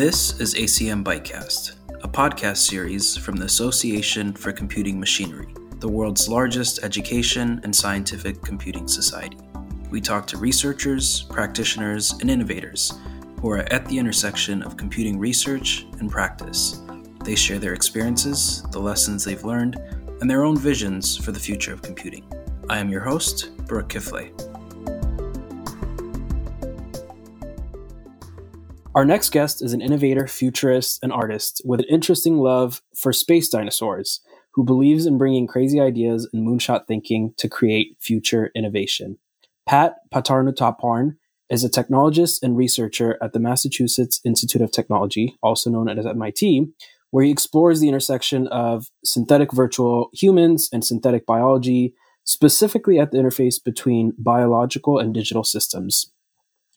This is ACM Bytecast, a podcast series from the Association for Computing Machinery, the world's largest education and scientific computing society. We talk to researchers, practitioners, and innovators who are at the intersection of computing research and practice. They share their experiences, the lessons they've learned, and their own visions for the future of computing. I am your host, Bruke Kifle. Our next guest is an innovator, futurist, and artist with an interesting love for space dinosaurs who believes in bringing crazy ideas and moonshot thinking to create future innovation. Pat Pataranutaporn is a technologist and researcher at the Massachusetts Institute of Technology, also known as MIT, where he explores the intersection of synthetic virtual humans and synthetic biology, specifically at the interface between biological and digital systems.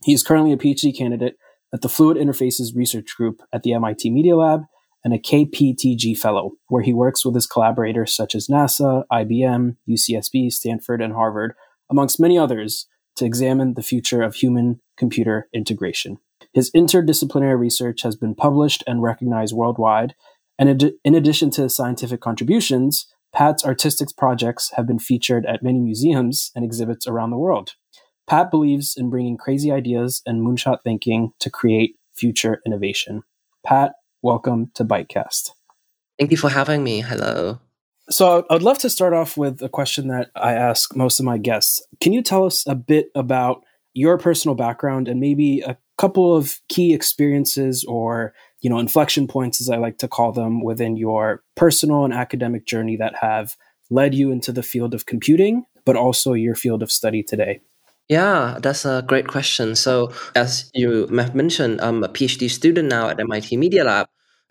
He is currently a PhD candidate at the Fluid Interfaces Research Group at the MIT Media Lab and a KBTG Fellow, where he works with his collaborators such as NASA, IBM, UCSB, Stanford, and Harvard, amongst many others, to examine the future of human computer integration. His interdisciplinary research has been published and recognized worldwide, and in addition to his scientific contributions, Pat's artistic projects have been featured at many museums and exhibits around the world. Pat believes in bringing crazy ideas and moonshot thinking to create future innovation. Pat, welcome to Bytecast. Thank you for having me. Hello. So, I'd love to start off with a question that I ask most of my guests. Can you tell us a bit about your personal background and maybe a couple of key experiences or, you know, inflection points as I like to call them within your personal and academic journey that have led you into the field of computing, but also your field of study today? Yeah, that's a great question. So, as you have mentioned, I'm a PhD student now at MIT Media Lab.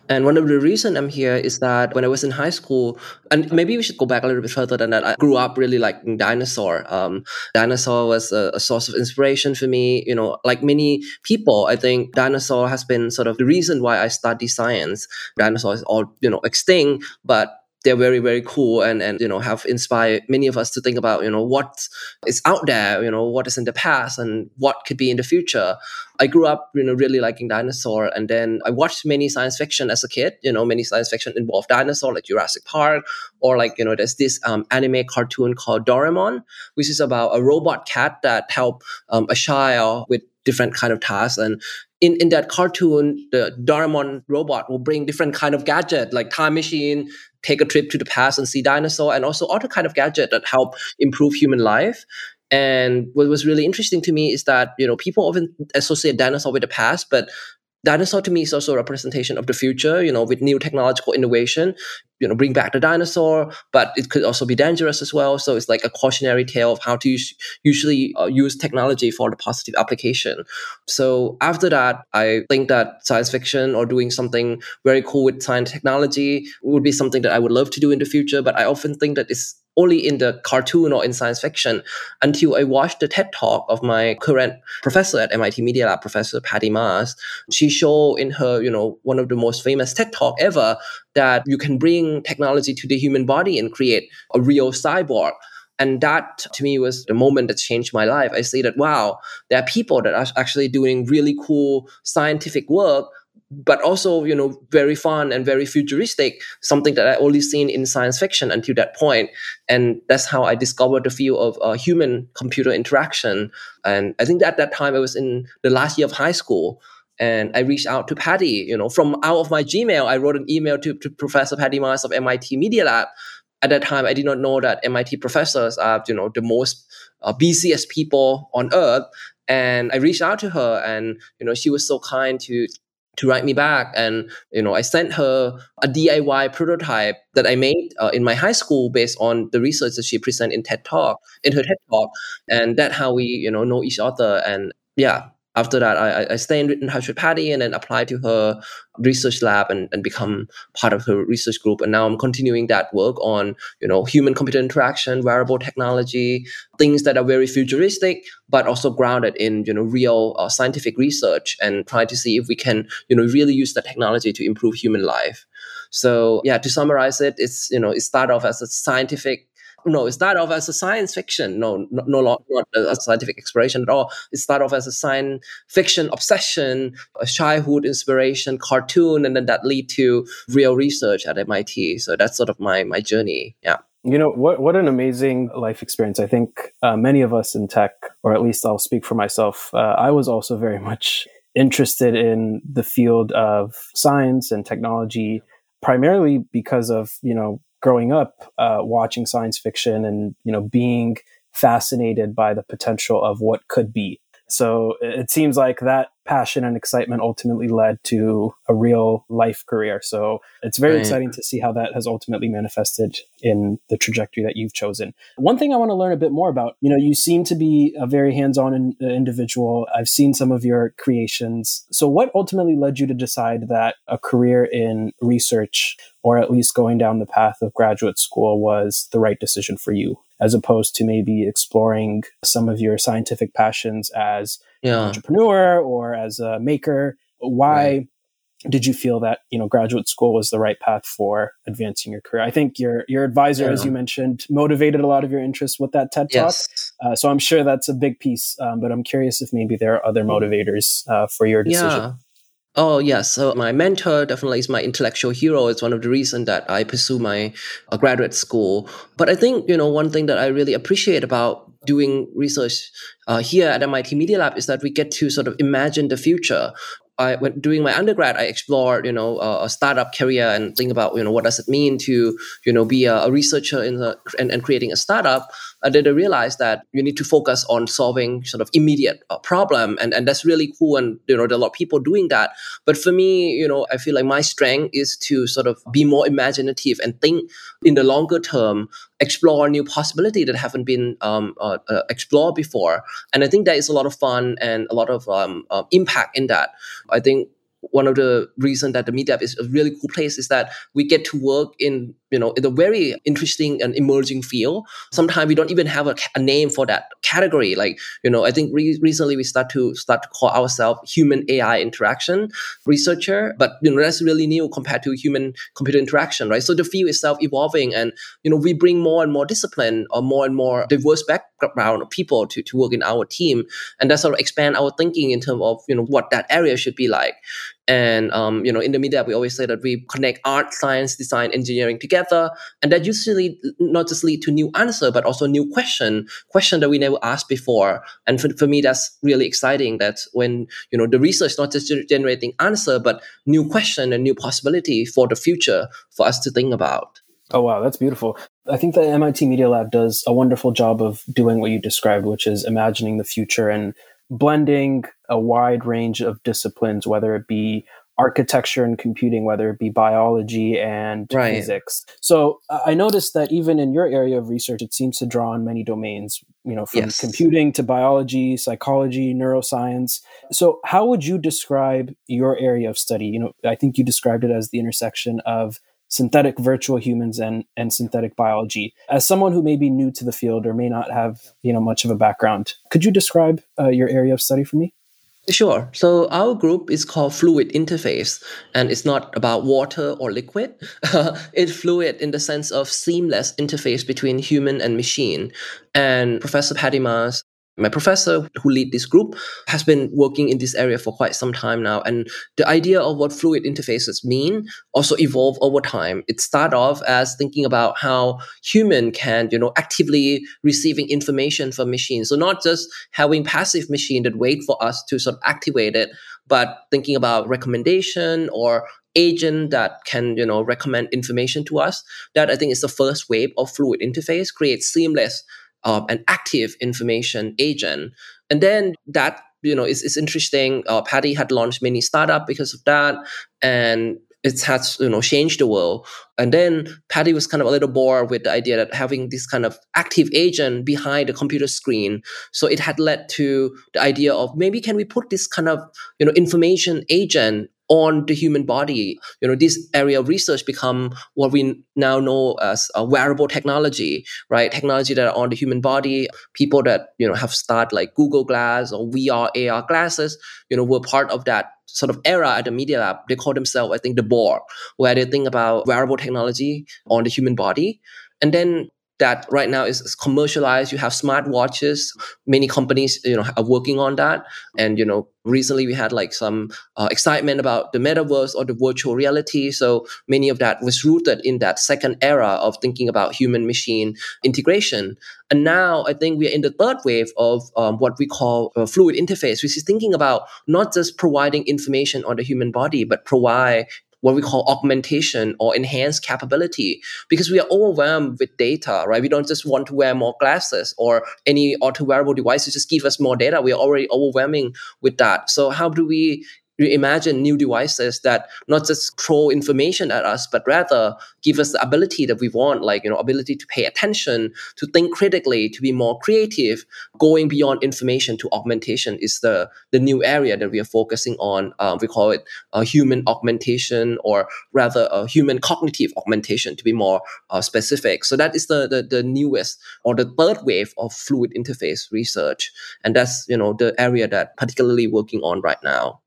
And one of the reason I'm here is that when I was in high school, and maybe we should go back a little bit further than that. I grew up really liking dinosaur. Um, dinosaur was a, a, source of inspiration for me. You know, like many people, I think dinosaur has been sort of the reason why I study science. Dinosaurs all you know extinct, but they're very very cool and and you know have inspired many of us to think about you know what is out there you know what is in the past and what could be in the future. I grew up you know really liking dinosaur and then i watched many science fiction as a kid you know many science fiction involved dinosaur like jurassic park or like you know there's this um, anime cartoon called doraemon which is about a robot cat that help um, a child with different kind of tasks and in, in that cartoon, the Doraemon robot will bring different kind of gadget like time machine, take a trip to the past and see dinosaur, and also other kind of gadget that help improve human life. And what was really interesting to me is that you know people often associate dinosaur with the past, but dinosaur to me is also a representation of the future you know with new technological innovation you know bring back the dinosaur but it could also be dangerous as well. So it's like a cautionary tale of how to use, usually uh, use technology for the positive application. So after that i think that science fiction or doing something very cool with science technology would be something that i would love to do in the future but i often think that it's only in the cartoon or in science fiction until I watched the TED talk of my current professor at MIT Media Lab, Professor Pattie Maes. She showed in her, you know, one of the most famous TED talk ever that you can bring technology to the human body and create a real cyborg. And that to me was the moment that changed my life. I see that, wow, there are people that are actually doing really cool scientific work but also you know very fun and very futuristic something that i only seen in science fiction until that point. And that's how i discovered the field of uh, human computer interaction. And i think at that time i was in the last year of high school and i reached out to Pattie you know from out of my gmail i wrote an email to, to professor Pattie Maes of mit media lab. At that time i did not know that mit professors are you know the most uh, busiest people on earth. And I reached out to her, and you know she was so kind to to write me back. And you know i sent her a diy prototype that i made uh, in my high school based on the research that she presented in ted talk in her ted talk. And that how we you know know each other. And yeah after that, I, I stayed in Pattie and then applied to her research lab and, and become part of her research group. And now I'm continuing that work on, you know, human computer interaction, wearable technology, things that are very futuristic, but also grounded in, you know, real uh, scientific research and try to see if we can, you know, really use the technology to improve human life. So yeah, to summarize it, it's, you know, it started off as a scientific no, it's started off as a science fiction. No, no, no not a scientific exploration at all. It started off as a science fiction obsession, a childhood inspiration, cartoon, and then that lead to real research at MIT. So that's sort of my my journey. Yeah. You know what? What an amazing life experience! I think uh, many of us in tech, or at least I'll speak for myself. Uh, I was also very much interested in the field of science and technology, primarily because of you know growing up uh, watching science fiction and you know being fascinated by the potential of what could be. So it seems like that passion and excitement ultimately led to a real life career. So it's very right. exciting to see how that has ultimately manifested in the trajectory that you've chosen. One thing I want to learn a bit more about, you know, you seem to be a very hands-on in, uh, individual. I've seen some of your creations. So what ultimately led you to decide that a career in research or at least going down the path of graduate school was the right decision for you as opposed to maybe exploring some of your scientific passions as yeah. entrepreneur or as a maker why right. did you feel that you know graduate school was the right path for advancing your career i think your your advisor yeah. as you mentioned motivated a lot of your interest with that ted talk yes. uh, so i'm sure that's a big piece um, but i'm curious if maybe there are other motivators uh, for your decision yeah. Oh yes, so my mentor definitely is my intellectual hero. It's one of the reasons that I pursue my uh, graduate school. But I think you know one thing that I really appreciate about doing research uh, here at MIT Media Lab is that we get to sort of imagine the future. I when doing my undergrad, I explored you know a, a, startup career and think about you know what does it mean to you know be a, a researcher in the and, and creating a startup. And then I realized that you need to focus on solving sort of immediate uh, problem, and and that's really cool. And you know there are a lot of people doing that. But for me, you know, I feel like my strength is to sort of be more imaginative and think in the longer term, explore new possibility that haven't been um, uh, uh, explored before. And I think that is a lot of fun and a lot of um, uh, impact in that. I think one of the reasons that the meetup is a really cool place is that we get to work in you know it's a very interesting and emerging field. Sometimes we don't even have a, a name for that category. Like you know i think re- recently we start to start to call ourselves human ai interaction researcher but you know that's really new compared to human computer interaction right? So the field is self evolving and you know we bring more and more discipline or more and more diverse background of people to, to work in our team. And that sort of expand our thinking in terms of you know what that area should be like and um, you know, in the media, we always say that we connect art, science, design, engineering together, and that usually not just lead to new answer, but also new question, question that we never asked before. And for, for me, that's really exciting. That when you know the research not just generating answer, but new question and new possibility for the future for us to think about. Oh wow, that's beautiful. I think the MIT Media Lab does a wonderful job of doing what you described, which is imagining the future and blending a wide range of disciplines, whether it be architecture and computing, whether it be biology and right. physics. So I noticed that even in your area of research, it seems to draw on many domains, you know, from yes. computing to biology, psychology, neuroscience. So how would you describe your area of study? You know, I think you described it as the intersection of synthetic virtual humans and, and synthetic biology. As someone who may be new to the field or may not have you know much of a background, could you describe uh, your area of study for me? Sure. So our group is called Fluid Interface, and it's not about water or liquid. it's fluid in the sense of seamless interface between human and machine. And Professor Pattie Maes my professor who lead this group has been working in this area for quite some time now. And the idea of what fluid interfaces mean also evolve over time. It start off as thinking about how human can you know actively receiving information from machines. So not just having passive machine that wait for us to sort of activate it but thinking about recommendation or agent that can you know recommend information to us. That i think is the first wave of fluid interface create seamless uh, an active information agent. And then that you know is, is interesting. Uh, Pattie had launched many startup because of that, and it has you know changed the world. And then Pattie was kind of a little bored with the idea that having this kind of active agent behind the computer screen. So it had led to the idea of maybe can we put this kind of you know information agent on the human body. You know, this area of research become what we now know as wearable technology, right? Technology that are on the human body. People that you know have started like Google Glass or VR, AR glasses, you know, were part of that sort of era at the Media Lab. They call themselves, I think, the Borg, where they think about wearable technology on the human body, and then that right now is commercialized. You have smartwatches. Many companies, you know, are working on that. And, you know, recently we had like some uh, excitement about the metaverse or the virtual reality. So many of that was rooted in that second era of thinking about human machine integration. And now I think we are in the third wave of um, what we call fluid interface, which is thinking about not just providing information on the human body, but provide what we call augmentation or enhanced capability because we are overwhelmed with data, right? We don't just want to wear more glasses or any auto wearable devices just give us more data. We are already overwhelming with that. So how do we you imagine new devices that not just throw information at us but rather give us the ability that we want like you know ability to pay attention to think critically to be more creative. Going beyond information to augmentation is the the new area that we are focusing on. Um, we call it a human augmentation or rather a human cognitive augmentation to be more uh, specific. So that is the, the the newest or the third wave of fluid interface research. And that's you know the area that particularly working on right now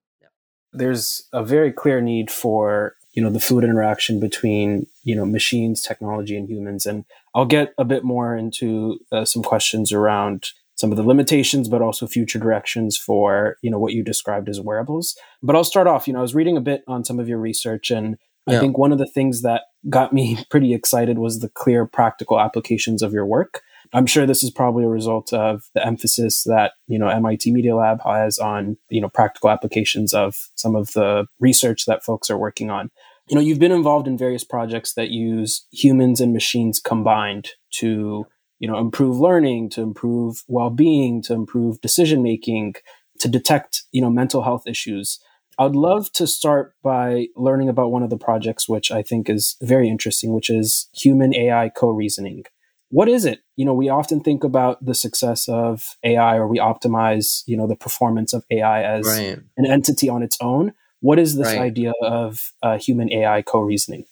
there's a very clear need for you know the fluid interaction between you know machines technology and humans. And i'll get a bit more into uh, some questions around some of the limitations but also future directions for you know what you described as wearables. But i'll start off you know i was reading a bit on some of your research and yeah. i think one of the things that got me pretty excited was the clear practical applications of your work I'm sure this is probably a result of the emphasis that, you know, MIT Media Lab has on, you know, practical applications of some of the research that folks are working on. You know, you've been involved in various projects that use humans and machines combined to, you know, improve learning, to improve well-being, to improve decision making, to detect, you know, mental health issues. I'd love to start by learning about one of the projects, which I think is very interesting, which is human AI co reasoning what is it? You know, we often think about the success of AI or we optimize, you know, the performance of AI as right. an entity on its own. What is this right. idea of uh, human AI co reasoning?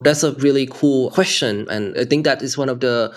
That's a really cool question. And I think that is one of the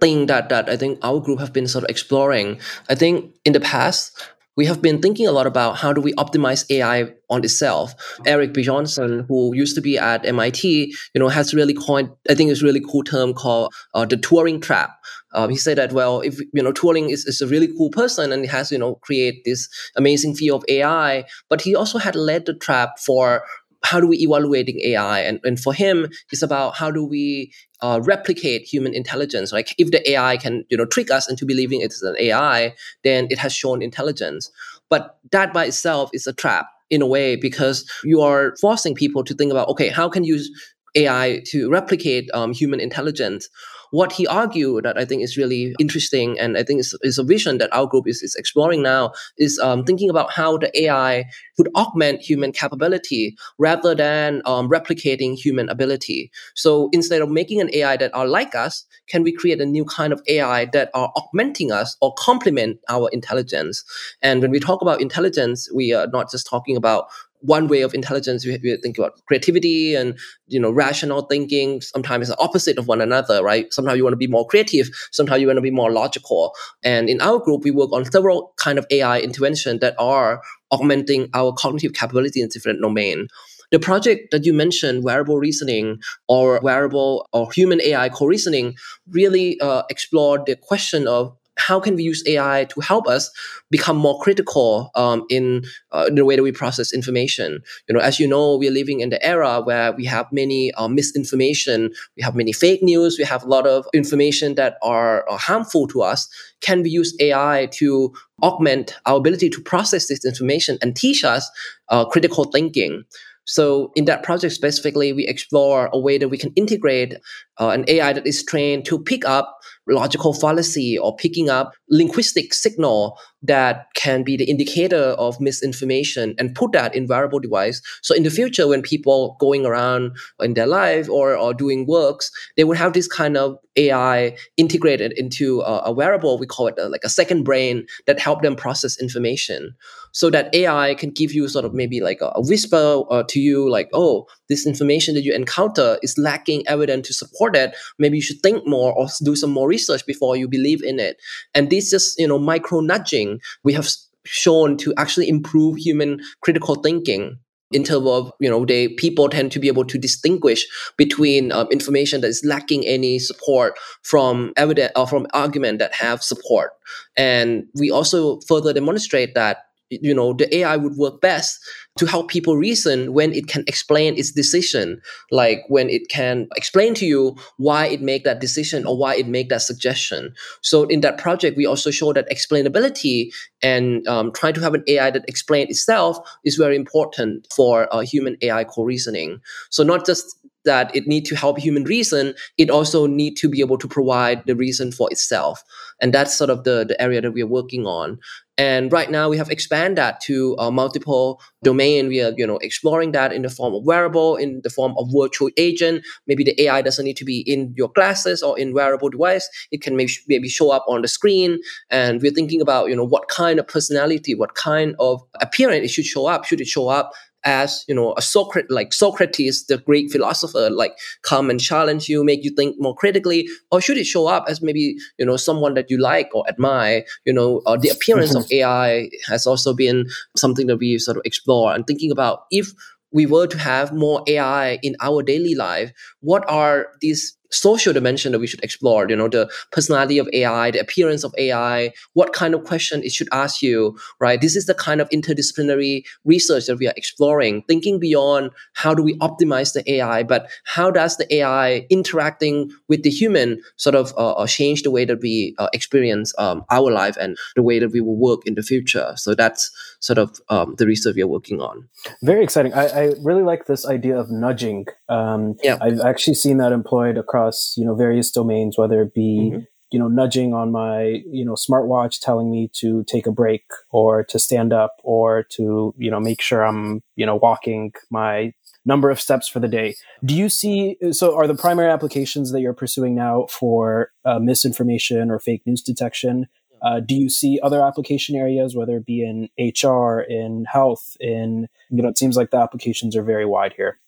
thing that, that I think our group have been sort of exploring. I think in the past, we have been thinking a lot about how do we optimize AI on itself. Erik Brynjolfsson, who used to be at MIT, you know, has really coined, I think it's a really cool term called uh, the Turing trap. Um, he said that, well, if, you know, Turing is, is a really cool person and he has, you know, create this amazing field of AI, but he also had led the trap for how do we evaluating AI? And, and for him, it's about how do we uh, replicate human intelligence. Like if the AI can, you know, trick us into believing it's an AI, then it has shown intelligence. But that by itself is a trap in a way because you are forcing people to think about, okay, how can you use AI to replicate um, human intelligence? What he argued that I think is really interesting, and I think is, a vision that our group is, is exploring now, is um, thinking about how the AI could augment human capability rather than um, replicating human ability. So instead of making an AI that are like us, can we create a new kind of AI that are augmenting us or complement our intelligence? And when we talk about intelligence, we are not just talking about one way of intelligence we, we think about creativity and you know rational thinking. Sometimes the opposite of one another right? Sometimes you want to be more creative sometimes you want to be more logical. And in our group we work on several kind of ai intervention that are augmenting our cognitive capability in different domain. The project that you mentioned, wearable reasoning or wearable or human AI co-reasoning, really uh, explored the question of how can we use AI to help us become more critical um, in, uh, the way that we process information? You know, as you know, we're living in the era where we have many uh, misinformation, we have many fake news, we have a lot of information that are, are harmful to us. Can we use AI to augment our ability to process this information and teach us uh, critical thinking? So in that project specifically, we explore a way that we can integrate uh, an AI that is trained to pick up logical fallacy or picking up linguistic signal that can be the indicator of misinformation and put that in wearable device. So in the future, when people going around in their life or, or doing works, they would have this kind of AI integrated into a, a wearable. We call it a, like a second brain that help them process information so that AI can give you sort of maybe like a, a whisper uh, to you like, oh, this information that you encounter is lacking evidence to support it. Maybe you should think more or do some more research before you believe in it. And this just, you know, micro nudging we have shown to actually improve human critical thinking in terms of you know they people tend to be able to distinguish between um, information that is lacking any support from evidence or from argument that have support and we also further demonstrate that you know the ai would work best to help people reason when it can explain its decision. Like when it can explain to you why it make that decision or why it make that suggestion. So in that project we also show that explainability and um, trying to have an ai that explain itself is very important for uh, human ai co-reasoning. So not just that it need to help human reason it also need to be able to provide the reason for itself. And that's sort of the, the area that we're working on and right now we have expanded that to uh, multiple domain. We are, you know, exploring that in the form of wearable, in the form of virtual agent. Maybe the AI doesn't need to be in your glasses or in wearable device. It can maybe, maybe show up on the screen. And we're thinking about, you know, what kind of personality, what kind of appearance it should show up. Should it show up as you know a Socrates, like Socrates, the great philosopher, like come and challenge you, make you think more critically, or should it show up as maybe you know someone that you like or admire? You know, uh, the appearance of AI has also been something that we sort of explore and thinking about if we were to have more AI in our daily life, what are these social dimension that we should explore you know the personality of ai the appearance of ai what kind of question it should ask you right? This is the kind of interdisciplinary research that we are exploring thinking beyond how do we optimize the ai but how does the ai interacting with the human sort of uh, uh, change the way that we uh, experience um, our life and the way that we will work in the future? So that's sort of um, the research we are working on. Very exciting. I, I really like this idea of nudging. Um, yeah. i've actually seen that employed across across you know various domains, whether it be mm-hmm. you know nudging on my you know smartwatch telling me to take a break or to stand up or to you know make sure I'm you know walking my number of steps for the day. Do you see? So, are the primary applications that you're pursuing now for uh, misinformation or fake news detection? Uh, do you see other application areas, whether it be in HR, in health, in you know? It seems like the applications are very wide here.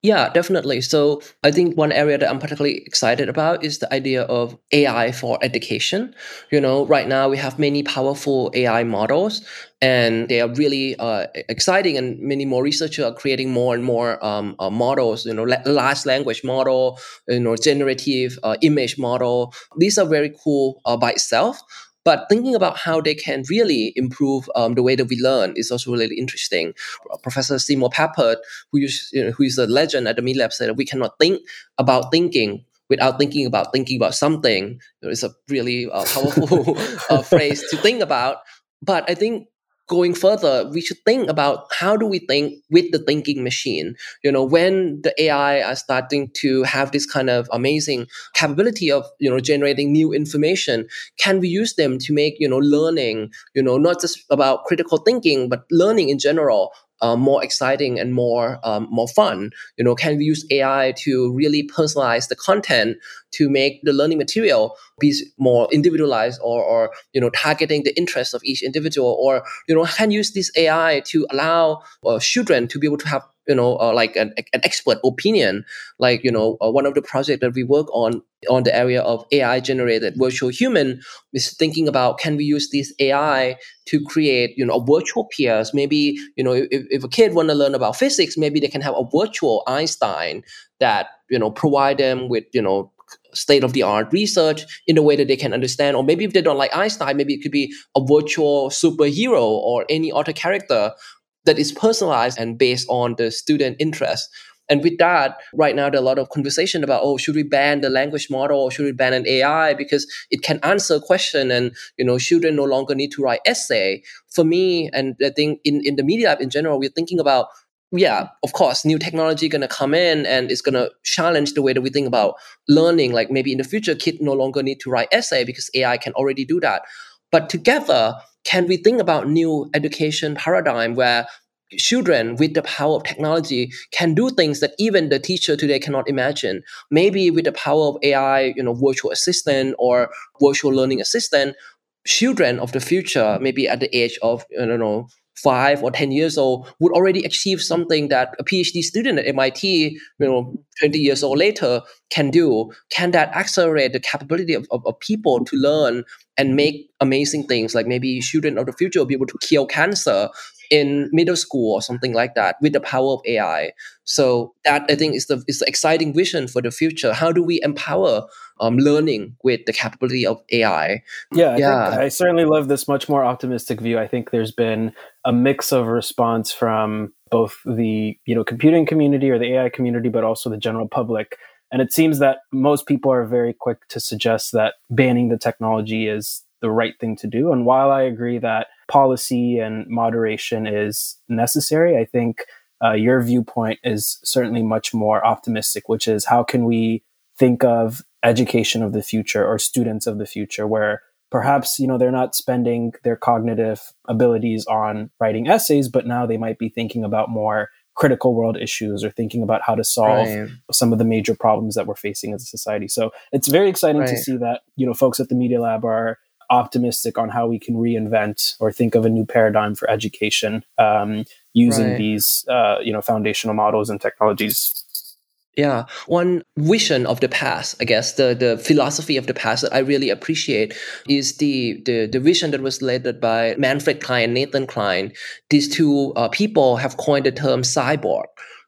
Yeah, definitely. So I think one area that I'm particularly excited about is the idea of AI for education. You know, right now we have many powerful AI models and they are really uh, exciting and many more researchers are creating more and more um, uh, models you know large language model you know generative uh, image model these are very cool uh, by itself but thinking about how they can really improve um, the way that we learn is also really interesting. Professor Seymour Papert, who is, you know, who is a legend at the Media Lab, said that we cannot think about thinking without thinking about thinking about something. It's a really uh, powerful uh, phrase to think about. But I think going further, we should think about how do we think with the thinking machine. You know, when the AI are starting to have this kind of amazing capability of you know generating new information, can we use them to make you know learning, you know, not just about critical thinking, but learning in general uh, more exciting and more um, more fun. You know, can we use AI to really personalize the content to make the learning material be more individualized or, or you know targeting the interests of each individual, or you know can use this AI to allow uh, children to be able to have you know uh, like an, an expert opinion? Like you know uh, one of the projects that we work on on the area of ai generated virtual human is thinking about can we use this ai to create you know a virtual peers? Maybe you know if, if a kid want to learn about physics maybe they can have a virtual einstein that you know provide them with you know state of the art research in a way that they can understand. Or maybe if they don't like Einstein, maybe it could be a virtual superhero or any other character that is personalized and based on the student interest. And with that, right now there's a lot of conversation about, oh, should we ban the language model or should we ban an AI because it can answer a question and you know children no longer need to write essay. For me, and I think in, in the media in general, we're thinking about yeah, of course, new technology gonna come in and it's gonna challenge the way that we think about learning. Like maybe in the future, kids no longer need to write essay because AI can already do that. But together, can we think about new education paradigm where children with the power of technology can do things that even the teacher today cannot imagine maybe with the power of ai you know virtual assistant or virtual learning assistant children of the future maybe at the age of i don't know five or 10 years old would already achieve something that a PhD student at MIT, you know, 20 years old later can do. Can that accelerate the capability of, of, of people to learn and make amazing things? Like maybe children of the future will be able to kill cancer in middle school or something like that with the power of AI. So that I think is the is the exciting vision for the future. How do we empower um, learning with the capability of AI? Yeah, I, yeah. I certainly love this much more optimistic view. I think there's been a mix of response from both the you know computing community or the AI community, but also the general public. And it seems that most people are very quick to suggest that banning the technology is the right thing to do. And while I agree that policy and moderation is necessary, I think uh, your viewpoint is certainly much more optimistic, which is how can we think of education of the future or students of the future where perhaps you know they're not spending their cognitive abilities on writing essays but now they might be thinking about more critical world issues or thinking about how to solve right. some of the major problems that we're facing as a society so it's very exciting right. to see that you know folks at the media lab are optimistic on how we can reinvent or think of a new paradigm for education um, using right. these uh, you know foundational models and technologies yeah, one vision of the past, I guess, the, the philosophy of the past that I really appreciate is the, the, the vision that was led by Manfred Clynes and Nathan Kline. These two uh, people have coined the term cyborg.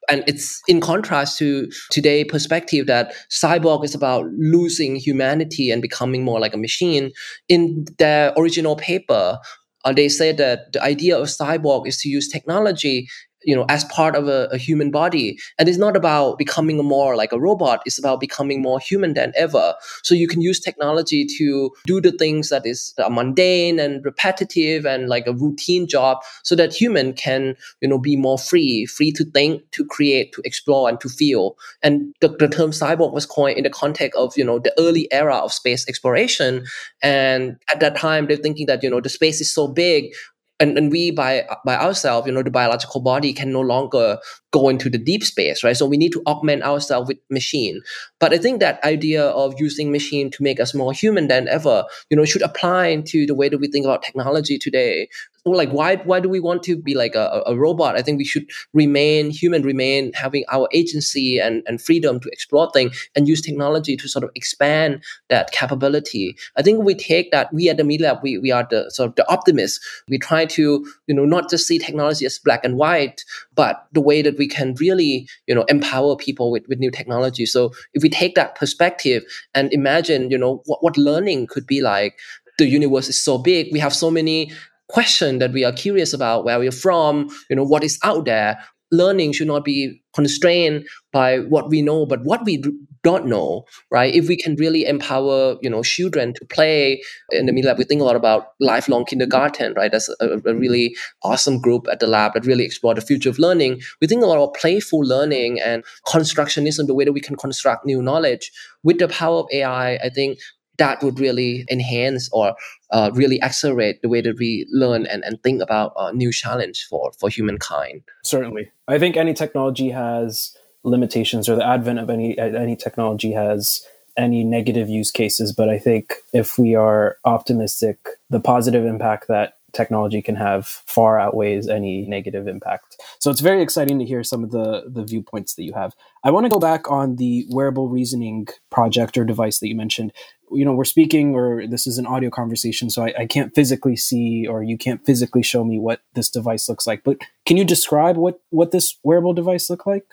And it's in contrast to today perspective that cyborg is about losing humanity and becoming more like a machine. In their original paper uh, they say that the idea of cyborg is to use technology you know as part of a, a, human body. And it's not about becoming more like a robot. It's about becoming more human than ever. So you can use technology to do the things that is mundane and repetitive and like a routine job so that human can you know be more free free to think to create to explore and to feel. And the, the term cyborg was coined in the context of you know the early era of space exploration. And at that time they're thinking that you know the space is so big and, and we by by ourselves, you know, the biological body can no longer go into the deep space, right? So we need to augment ourselves with machine. But I think that idea of using machine to make us more human than ever, you know, should apply to the way that we think about technology today well, like why why do we want to be like a, a robot? I think we should remain human remain having our agency and, and freedom to explore things and use technology to sort of expand that capability. I think we take that we at the media we, we are the sort of the optimists. We try to you know not just see technology as black and white but the way that we can really you know empower people with, with new technology. So if we take that perspective and imagine you know what, what learning could be like. The universe is so big. We have so many question that we are curious about where we're from you know what is out there. Learning should not be constrained by what we know but what we don't know right? If we can really empower you know children to play in the lab we think a lot about lifelong kindergarten right? That's a, a, really awesome group at the lab that really explore the future of learning. We think a lot about playful learning and constructionism the way that we can construct new knowledge. With the power of ai i think that would really enhance or uh, really accelerate the way that we learn and, and think about a new challenge for, for humankind. Certainly. I think any technology has limitations or the advent of any any technology has any negative use cases but i think if we are optimistic the positive impact that technology can have far outweighs any negative impact. So it's very exciting to hear some of the the viewpoints that you have. I want to go back on the wearable reasoning project or device that you mentioned. You know, we're speaking or this is an audio conversation, so I, I can't physically see or you can't physically show me what this device looks like. But can you describe what what this wearable device look like?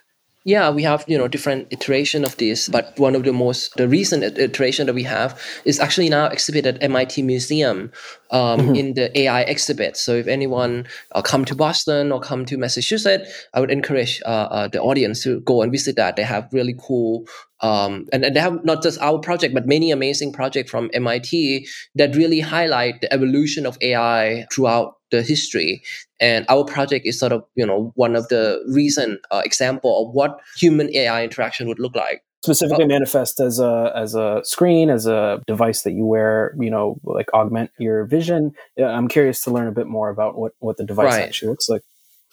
Yeah, we have you know different iteration of this, but one of the most the recent iteration that we have is actually now exhibited at MIT Museum um, mm-hmm. in the AI exhibit. So if anyone uh, come to Boston or come to Massachusetts, I would encourage uh, uh, the audience to go and visit that. They have really cool um, and, and they have not just our project, but many amazing projects from MIT that really highlight the evolution of AI throughout the history. And our project is sort of, you know, one of the recent uh, example of what human AI interaction would look like. Specifically uh, manifest as a as a screen, as a device that you wear, you know, like augment your vision. I'm curious to learn a bit more about what what the device right. actually looks like.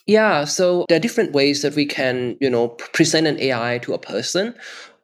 Yeah, so there are different ways that we can, you know, present an AI to a person.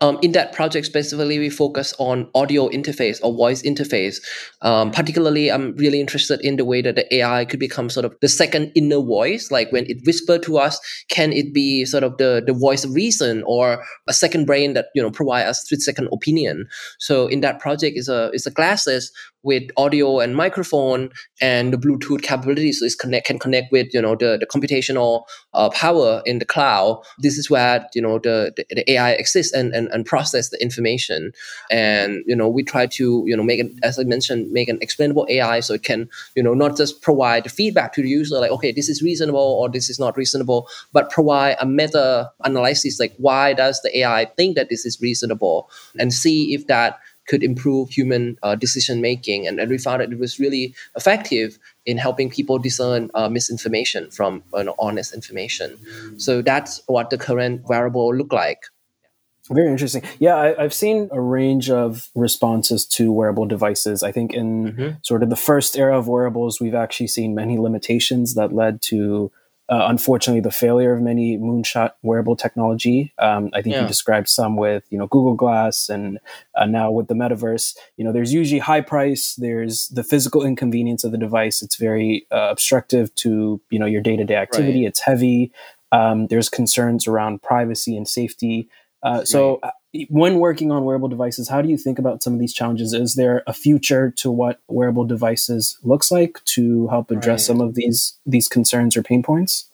Um, in that project specifically, we focus on audio interface or voice interface. Um, particularly, I'm really interested in the way that the AI could become sort of the second inner voice. Like when it whisper to us, can it be sort of the, the voice of reason or a second brain that you know provide us with second opinion? So in that project is a is a glasses with audio and microphone and the Bluetooth capabilities so it connect can connect with you know the, the computational uh, power in the cloud. This is where you know the, the, the, AI exists and, and and process the information. And you know we try to you know make it as I mentioned make an explainable AI so it can you know not just provide feedback to the user like okay this is reasonable or this is not reasonable, but provide a meta analysis like why does the AI think that this is reasonable and see if that could improve human uh, decision making. And, and, we found that it was really effective in helping people discern uh, misinformation from you know, honest information. So that's what the current wearable look like. Very interesting. Yeah, I, have seen a range of responses to wearable devices. I think in mm-hmm. sort of the first era of wearables, we've actually seen many limitations that led to uh, unfortunately the failure of many moonshot wearable technology. Um, I think yeah. you described some with you know Google Glass and uh, now with the metaverse. You know, there's usually high price. There's the physical inconvenience of the device. It's very uh, obstructive to you know your day to day activity. Right. It's heavy. Um, there's concerns around privacy and safety. Uh, so, uh, when working on wearable devices, how do you think about some of these challenges? Is there a future to what wearable devices looks like to help address right. some of these these concerns or pain points?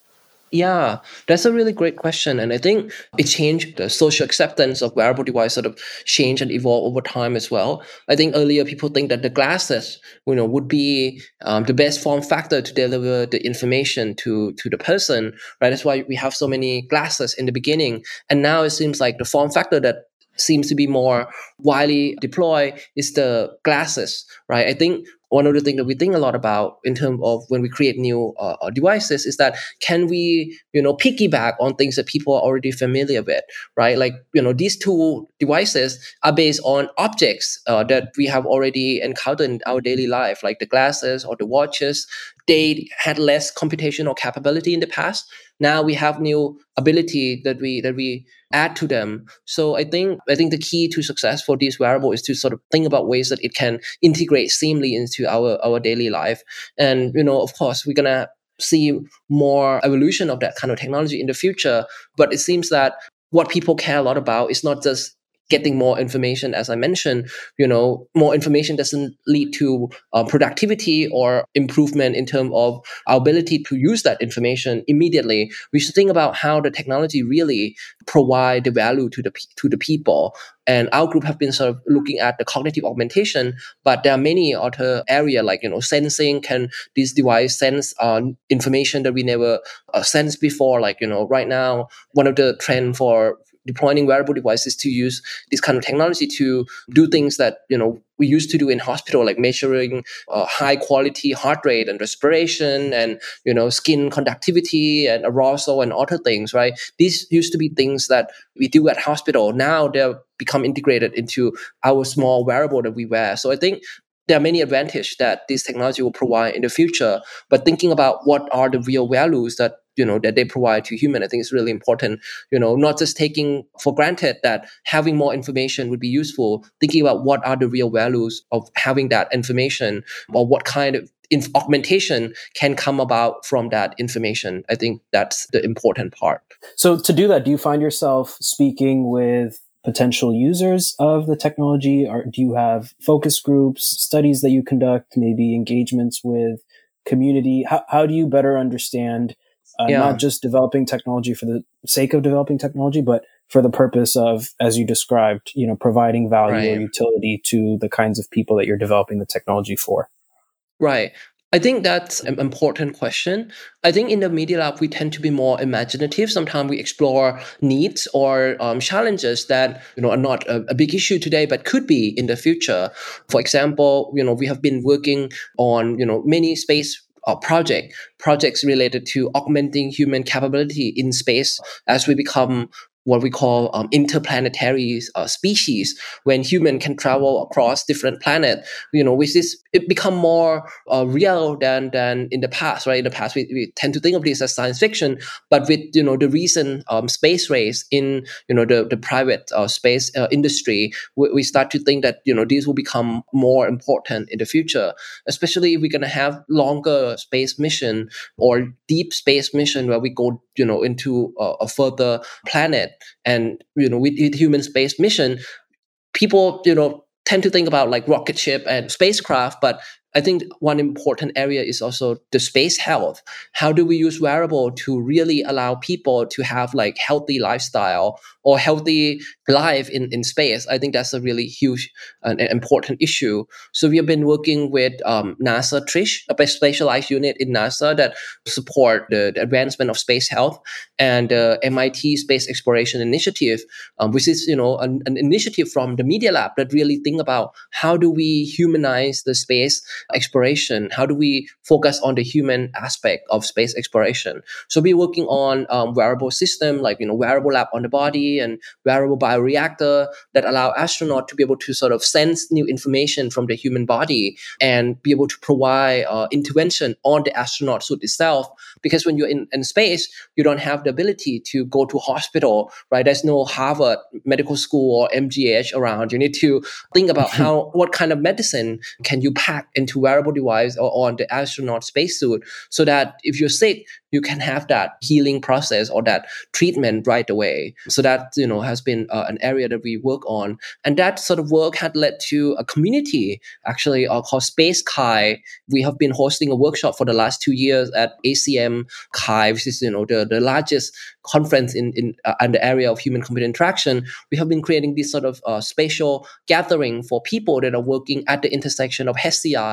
Yeah, that's a really great question. And I think it changed the social acceptance of wearable device sort of change and evolve over time as well. I think earlier people think that the glasses, you know, would be um, the best form factor to deliver the information to, to the person, right? That's why we have so many glasses in the beginning. And now it seems like the form factor that seems to be more widely deployed is the glasses, right? I think one of the things that we think a lot about in terms of when we create new uh, uh, devices is that can we you know piggyback on things that people are already familiar with right like you know these two devices are based on objects uh, that we have already encountered in our daily life like the glasses or the watches they had less computational capability in the past now we have new ability that we that we add to them. So i think i think the key to success for these wearable is to sort of think about ways that it can integrate seamlessly into our our daily life. And you know of course we're gonna see more evolution of that kind of technology in the future but it seems that what people care a lot about is not just getting more information as i mentioned you know more information doesn't lead to uh, productivity or improvement in terms of our ability to use that information immediately. We should think about how the technology really provide the value to the to the people. And our group have been sort of looking at the cognitive augmentation but there are many other area like you know sensing. Can this device sense uh, information that we never uh, sensed before? Like you know right now one of the trend for deploying wearable devices to use this kind of technology to do things that you know we used to do in hospital like measuring uh, high quality heart rate and respiration and you know skin conductivity and arousal and other things right? These used to be things that we do at hospital. Now they're become integrated into our small wearable that we wear. So i think there are many advantages that this technology will provide in the future. But thinking about what are the real values that you know that they provide to human. I think it's really important you know not just taking for granted that having more information would be useful thinking about what are the real values of having that information or what kind of inf- augmentation can come about from that information. I think that's the important part. So to do that do you find yourself speaking with potential users of the technology? Or do you have focus groups studies that you conduct maybe engagements with community? How, how do you better understand uh, yeah. not just developing technology for the sake of developing technology, but for the purpose of, as you described, you know, providing value right. or utility to the kinds of people that you're developing the technology for. Right. I think that's an important question. I think in the Media Lab, we tend to be more imaginative. Sometimes we explore needs or um, challenges that you know are not a, a, big issue today, but could be in the future. For example, you know we have been working on you know many space uh, project projects related to augmenting human capability in space as we become what we call um, interplanetary uh, species when human can travel across different planet you know which is it become more uh, real than than in the past right? In the past we, we tend to think of this as science fiction but with you know the recent um, space race in you know the, the private uh, space uh, industry we, we, start to think that you know these will become more important in the future especially if we're going to have longer space mission or deep space mission where we go you know into a, a further planet and you know with, with human space mission people you know tend to think about like rocket ship and spacecraft, but I think one important area is also the space health. How do we use wearable to really allow people to have like healthy lifestyle or healthy life in, in space? I think that's a really huge and important issue. So we have been working with um, NASA TRISH, a specialized unit in NASA that support the, the advancement of space health and uh, MIT Space Exploration Initiative, um, which is, you know, an, an initiative from the Media Lab that really think about how do we humanize the space exploration? How do we focus on the human aspect of space exploration? So we're working on um, wearable system like you know wearable lab on the body and wearable bioreactor that allow astronaut to be able to sort of sense new information from the human body and be able to provide uh, intervention on the astronaut suit itself. Because when you're in, in space, you don't have the ability to go to hospital, right? There's no Harvard Medical School or MGH around. You need to think about how what kind of medicine can you pack into wearable device or on the astronaut spacesuit so that if you're sick you can have that healing process or that treatment right away. So that you know has been uh, an area that we work on. And that sort of work had led to a community actually uh, called space chi we have been hosting a workshop for the last two years at acm chi which is you know the, the largest conference in in, uh, in the area of human computer interaction. We have been creating this sort of uh, spatial gathering for people that are working at the intersection of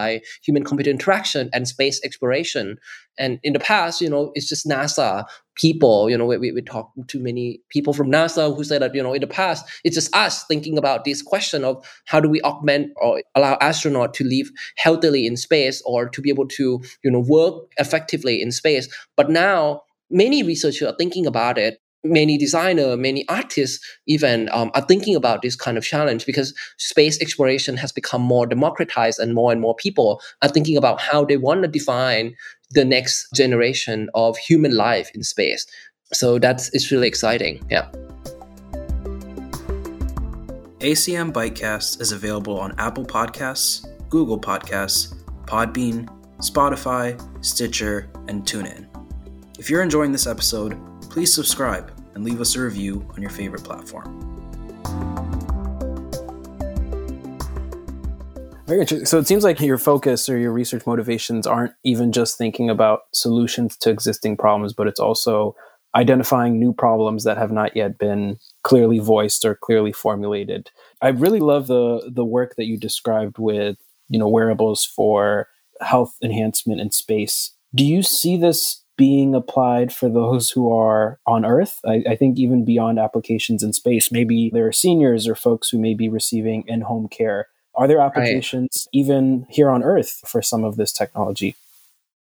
HCI, human computer interaction, and space exploration. And in the past, you know, it's just NASA people, you know, we, we talk to many people from NASA who say that, you know, in the past, it's just us thinking about this question of how do we augment or allow astronaut to live healthily in space or to be able to, you know, work effectively in space. But now many researchers are thinking about it many designer, many artists even um, are thinking about this kind of challenge because space exploration has become more democratized and more and more people are thinking about how they want to define the next generation of human life in space. So that's it's really exciting. Yeah. ACM Bytecast is available on Apple Podcasts, Google Podcasts, Podbean, Spotify, Stitcher, and TuneIn. If you're enjoying this episode, please subscribe and leave us a review on your favorite platform. Very interesting. So it seems like your focus or your research motivations aren't even just thinking about solutions to existing problems, but it's also identifying new problems that have not yet been clearly voiced or clearly formulated. I really love the the work that you described with, you know, wearables for health enhancement in space. Do you see this being applied for those who are on Earth. I, I, think even beyond applications in space, maybe there are seniors or folks who may be receiving in home care. Are there applications right. even here on Earth for some of this technology?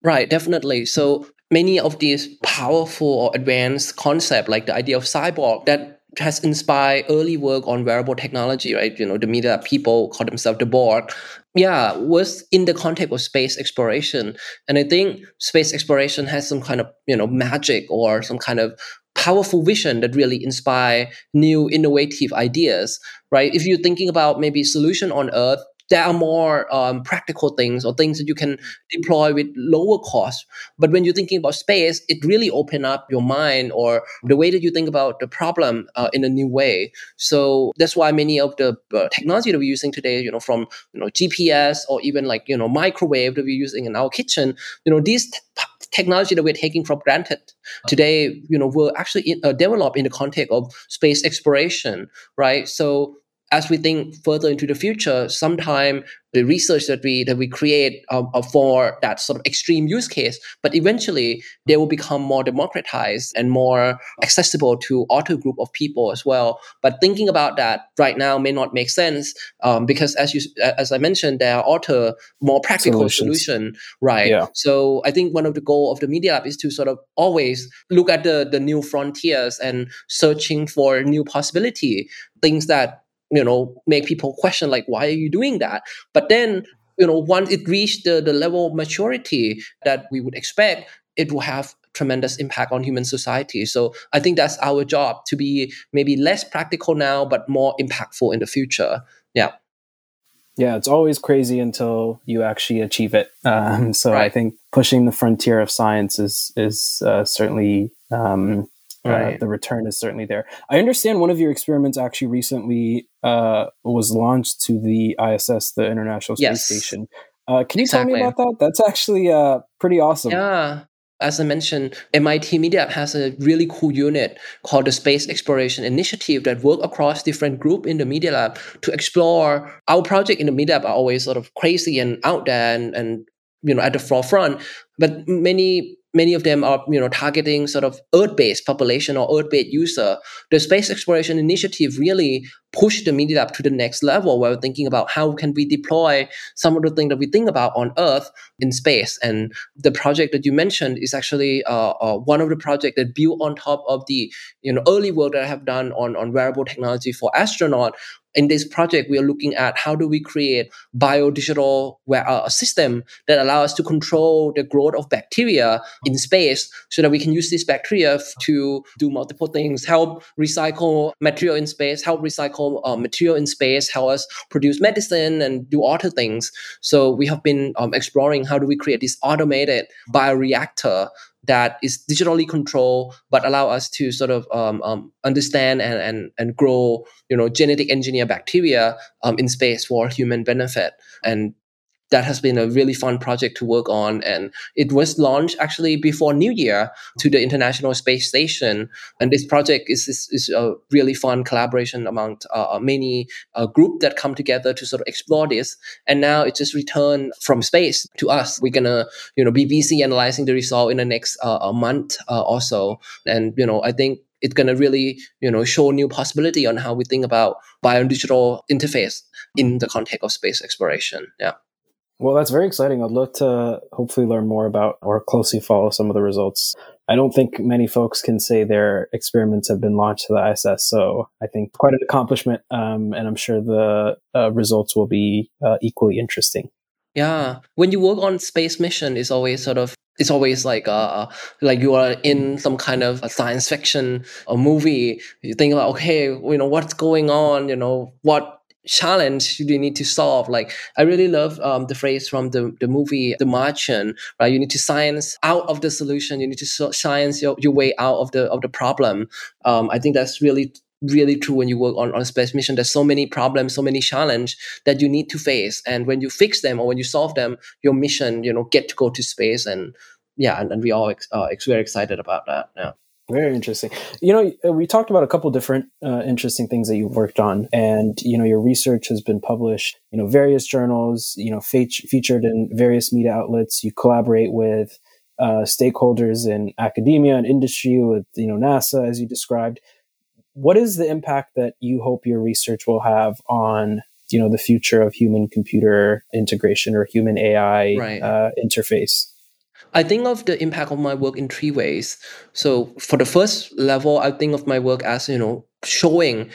Right, definitely. So many of these powerful or advanced concepts, like the idea of cyborg, that has inspired early work on wearable technology, right? You know, the media people call themselves the Borg. Yeah, was in the context of space exploration. And I think space exploration has some kind of, you know, magic or some kind of powerful vision that really inspire new innovative ideas right if you're thinking about maybe solution on earth there are more um, practical things or things that you can deploy with lower cost. But when you're thinking about space, it really open up your mind or the way that you think about the problem uh, in a new way. So that's why many of the uh, technology that we're using today, you know, from you know GPS or even like you know microwave that we're using in our kitchen, you know, these. T- technology that we're taking for granted today you know were actually in, uh, developed in the context of space exploration right so as we think further into the future, sometime the research that we that we create um, uh, for that sort of extreme use case, but eventually they will become more democratized and more accessible to auto group of people as well. But thinking about that right now may not make sense um, because, as you as I mentioned, there are auto more practical Solutions. solution, right? Yeah. So I think one of the goal of the Media Lab is to sort of always look at the the new frontiers and searching for new possibility, things that you know make people question like why are you doing that? But then you know once it reached the, the level of maturity that we would expect it will have tremendous impact on human society. So i think that's our job to be maybe less practical now but more impactful in the future. Yeah. Yeah it's always crazy until you actually achieve it. Um, so right. i think pushing the frontier of science is is uh, certainly um, right. uh, the return is certainly there. I understand one of your experiments actually recently uh, was launched to the ISS, the International Space yes. Station. Uh, can you exactly. tell me about that? That's actually uh, pretty awesome. Yeah. As I mentioned, MIT Media has a really cool unit called the Space Exploration Initiative that work across different group in the Media Lab to explore. Our project in the Media Lab are always sort of crazy and out there and, and you know at the forefront, but many many of them are you know targeting sort of earth-based population or earth-based user the space exploration initiative really pushed the media lab to the next level. Where we're thinking about how can we deploy some of the things that we think about on earth in space. And the project that you mentioned is actually uh, uh, one of the projects that built on top of the you know early work that i have done on, on wearable technology for astronaut in this project, we are looking at how do we create biodigital uh, system that allow us to control the growth of bacteria in space so that we can use this bacteria to do multiple things, help recycle material in space, help recycle uh, material in space, help us produce medicine and do other things. So we have been um, exploring how do we create this automated bioreactor that is digitally controlled but allow us to sort of um, um, understand and, and, and grow you know genetic engineer bacteria um, in space for human benefit. And that has been a really fun project to work on. And it was launched actually before New Year to the International Space Station. And this project is, is, is a really fun collaboration among uh, uh many uh, group that come together to sort of explore this. And now it just returned from space to us. We're gonna, you know, be busy analyzing the result in the next uh, a month uh, or so. And you know, I think it's going to really you know show new possibility on how we think about biodigital interface in the context of space exploration yeah well, that's very exciting. I'd love to hopefully learn more about or closely follow some of the results. I don't think many folks can say their experiments have been launched to the ISS, so I think quite an accomplishment, um, and I'm sure the uh, results will be uh, equally interesting. Yeah, when you work on space mission, it's always sort of it's always like uh like you are in some kind of a science fiction a movie. You think about okay, you know what's going on, you know what challenge you need to solve. Like i really love um, the phrase from the, the movie the martian right? You need to science out of the solution. You need to science your, your way out of the of the problem. Um, i think that's really really true when you work on, on a space mission. There's so many problems so many challenge that you need to face. And when you fix them or when you solve them your mission you know get to go to space. And yeah and, and we all ex- uh, very excited about that. Yeah very interesting. You know, uh, we talked about a couple different uh, interesting things that you've worked on, and you know, your research has been published. You know, various journals. You know, fe- featured in various media outlets. You collaborate with uh, stakeholders in academia and industry, with you know NASA, as you described. What is the impact that you hope your research will have on you know the future of human computer integration or human AI right. uh, interface? I think of the impact of my work in three ways. So for the first level, I think of my work as, you know, showing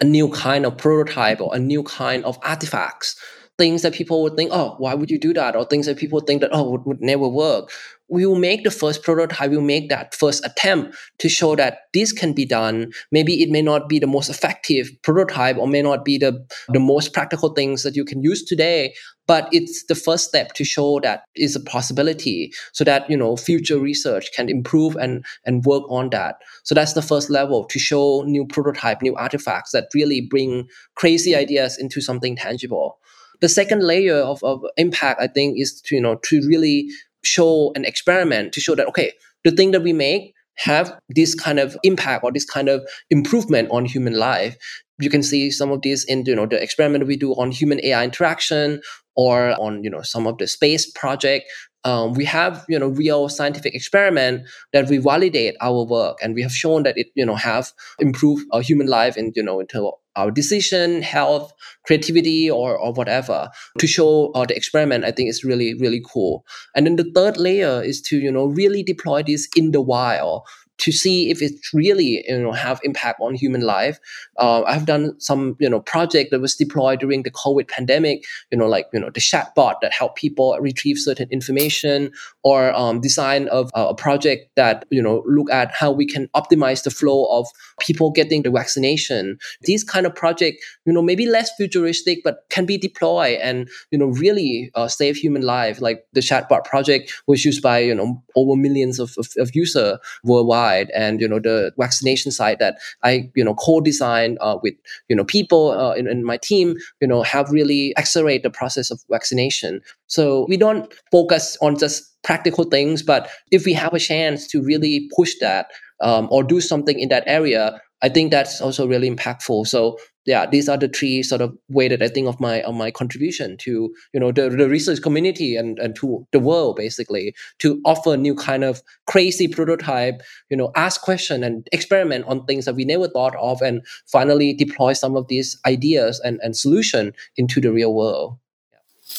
a new kind of prototype or a new kind of artifacts things that people would think, oh, why would you do that? Or things that people think that, oh, would, would never work. We will make the first prototype, we'll make that first attempt to show that this can be done. Maybe it may not be the most effective prototype or may not be the, the most practical things that you can use today, but it's the first step to show that is a possibility so that, you know, future research can improve and, and work on that. So that's the first level to show new prototype, new artifacts that really bring crazy ideas into something tangible. The second layer of, of impact, I think, is to, you know, to really show an experiment to show that, okay, the thing that we make have this kind of impact or this kind of improvement on human life. You can see some of this in you know the experiment we do on human AI interaction or on you know some of the space project. Um, we have you know real scientific experiment that we validate our work and we have shown that it you know have improved our human life in you know into our decision, health, creativity, or, or whatever to show uh, the experiment, I think is really, really cool. And then the third layer is to, you know, really deploy this in the wild to see if it really you know have impact on human life. Uh, I've done some you know project that was deployed during the COVID pandemic. You know, like you know the chatbot that help people retrieve certain information, or um, design of a project that you know look at how we can optimize the flow of people getting the vaccination. These kind of project, you know, maybe less futuristic, but can be deployed and you know really uh, save human life. Like the chatbot project was used by you know over millions of, of, of user worldwide side and you know the vaccination side that I you know co-design uh, with you know people uh, in, in my team you know have really accelerate the process of vaccination. So we don't focus on just practical things, but if we have a chance to really push that um, or do something in that area, I think that's also really impactful. So yeah, these are the three sort of way that I think of my of my contribution to you know the, the research community and, and to the world basically to offer new kind of crazy prototype, you know, ask question and experiment on things that we never thought of and finally deploy some of these ideas and, and solution into the real world.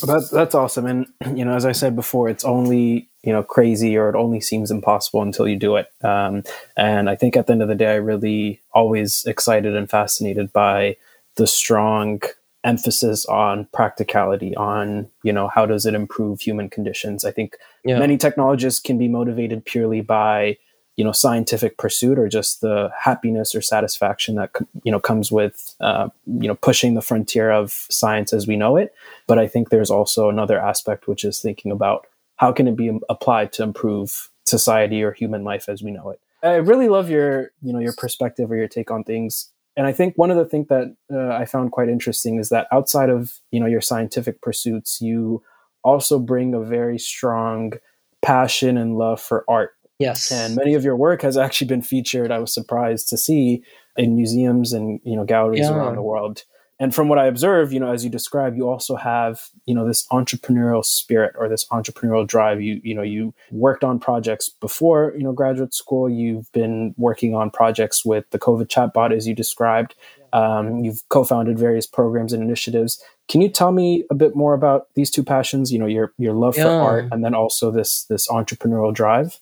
Well, that's that's awesome, and you know, as I said before, it's only you know crazy or it only seems impossible until you do it. Um, and I think at the end of the day, I really always excited and fascinated by the strong emphasis on practicality on you know how does it improve human conditions i think yeah. many technologists can be motivated purely by you know scientific pursuit or just the happiness or satisfaction that you know comes with uh, you know pushing the frontier of science as we know it but i think there's also another aspect which is thinking about how can it be applied to improve society or human life as we know it i really love your you know your perspective or your take on things and i think one of the things that uh, i found quite interesting is that outside of you know your scientific pursuits you also bring a very strong passion and love for art Yes. And many of your work has actually been featured, I was surprised to see, in museums and, you know, galleries yeah. around the world. And from what I observe, you know, as you describe, you also have, you know, this entrepreneurial spirit or this entrepreneurial drive. You, you know, you worked on projects before, you know, graduate school. You've been working on projects with the COVID chatbot, as you described. Um, you've co-founded various programs and initiatives. Can you tell me a bit more about these two passions? You know, your your love yeah. for art, and then also this this entrepreneurial drive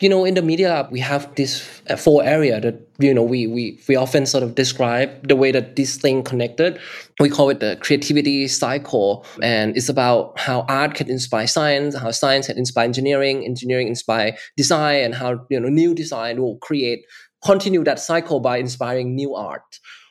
you know in the media lab we have this uh, four area that you know we we we often sort of describe the way that this thing connected. We call it the creativity cycle and it's about how art can inspire science how science can inspire engineering engineering inspire design and how you know new design will create continue that cycle by inspiring new art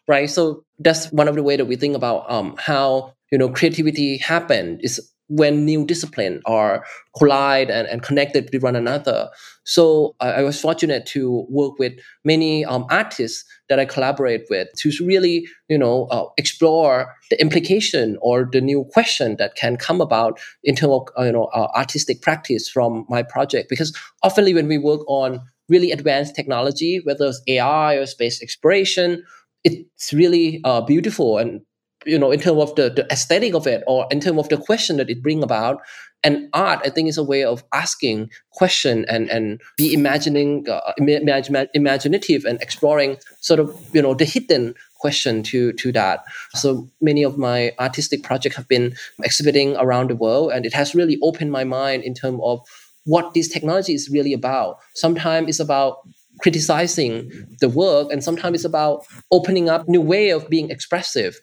right? So that's one of the way that we think about um, how you know creativity happened is when new discipline are collide and, and connected with one another. So I, I was fortunate to work with many um, artists that I collaborate with to really, you know, uh, explore the implication or the new question that can come about in terms of, uh, you know, uh, artistic practice from my project. Because oftenly when we work on really advanced technology, whether it's AI or space exploration, it's really uh, beautiful and you know in terms of the, the aesthetic of it or in terms of the question that it bring about. And art i think is a way of asking question and and be imagining uh, imag- imaginative and exploring sort of you know the hidden question to to that. So many of my artistic projects have been exhibiting around the world and it has really opened my mind in terms of what this technology is really about. Sometimes it's about criticizing the work and sometimes it's about opening up new way of being expressive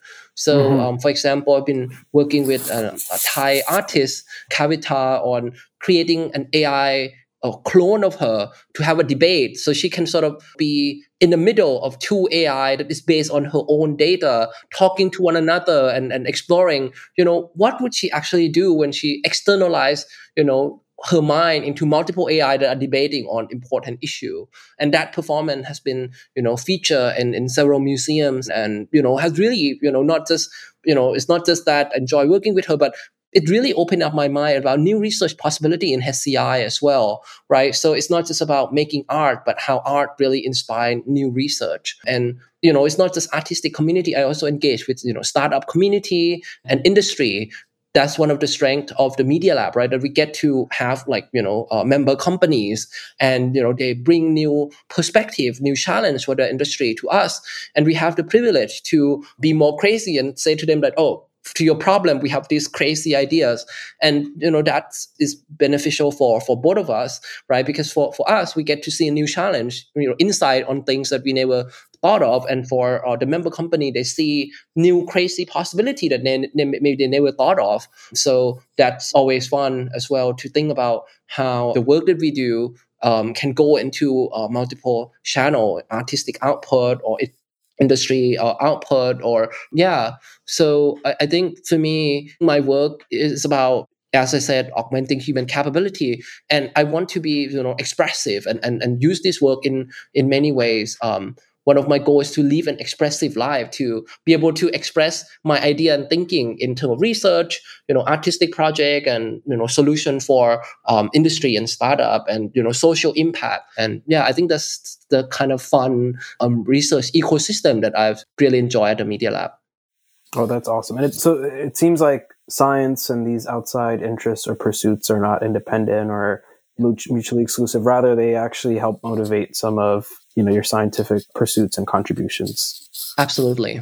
so mm-hmm. um, for example i've been working with a, a thai artist kavita on creating an ai a clone of her to have a debate so she can sort of be in the middle of two AI that is based on her own data, talking to one another and, and exploring, you know, what would she actually do when she externalized you know, her mind into multiple AI that are debating on important issue. And that performance has been, you know, featured in, in several museums and, you know, has really, you know, not just, you know, it's not just that I enjoy working with her, but it really opened up my mind about new research possibility in HCI as well, right? So it's not just about making art, but how art really inspire new research. And you know, it's not just artistic community. I also engage with you know startup community and industry that's one of the strengths of the media lab right? That we get to have like you know uh, member companies and you know they bring new perspective new challenge for the industry to us. And we have the privilege to be more crazy and say to them that oh to your problem we have these crazy ideas. And you know that is beneficial for for both of us right? Because for for us we get to see a new challenge you know insight on things that we never thought of and for uh, the member company they see new crazy possibility that they, they, maybe they never thought of so that's always fun as well to think about how the work that we do um, can go into uh, multiple channel artistic output or it, industry or uh, output or yeah so I, I, think for me my work is about as I said, augmenting human capability. And I want to be, you know, expressive and, and, and use this work in in many ways. Um, one of my goals is to live an expressive life, to be able to express my idea and thinking in terms of research, you know, artistic project and you know, solution for um, industry and startup and you know, social impact. And yeah, I think that's the kind of fun um, research ecosystem that I've really enjoyed at the Media Lab. Oh, that's awesome. And it, so it seems like science and these outside interests or pursuits are not independent or mutually exclusive. Rather, they actually help motivate some of you know your scientific pursuits and contributions. Absolutely.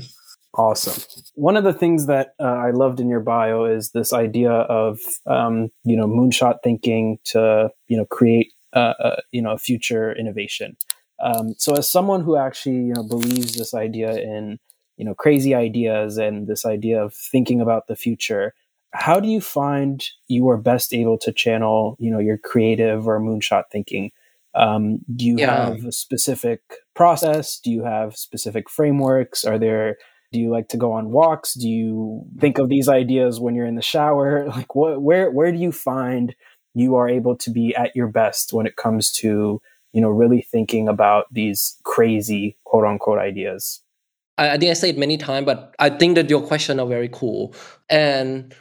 Awesome. One of the things that uh, I loved in your bio is this idea of um, you know moonshot thinking to you know create uh, uh, you know a future innovation. Um, so, as someone who actually you know believes this idea in you know crazy ideas and this idea of thinking about the future how do you find you are best able to channel you know your creative or moonshot thinking um, do you yeah. have a specific process? Do you have specific frameworks? Are there do you like to go on walks? Do you think of these ideas when you're in the shower? Like what where where do you find you are able to be at your best when it comes to you know really thinking about these crazy quote unquote ideas? I, I think I say it many times, but I think that your question are very cool. And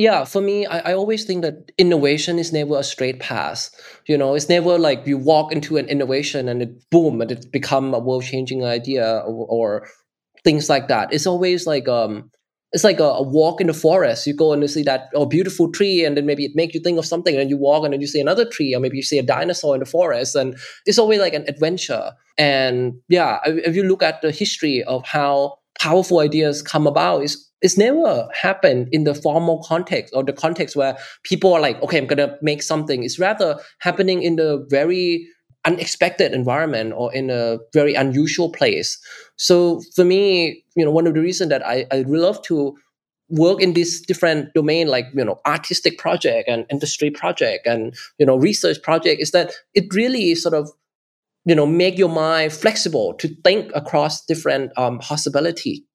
yeah, for me, I, I always think that innovation is never a straight path. You know, it's never like you walk into an innovation and it boom and it become a world changing idea or, or, things like that. It's always like um it's like a, a, walk in the forest. You go and you see that oh beautiful tree, and then maybe it makes you think of something, and you walk and then you see another tree, or maybe you see a dinosaur in the forest, and it's always like an adventure. And yeah, if you look at the history of how powerful ideas come about, is it's never happened in the formal context or the context where people are like, okay, I'm gonna make something. It's rather happening in the very unexpected environment or in a very unusual place. So for me, you know, one of the reasons that I, I love to work in this different domain like you know artistic project and industry project and you know research project is that it really sort of you know make your mind flexible to think across different um, possibility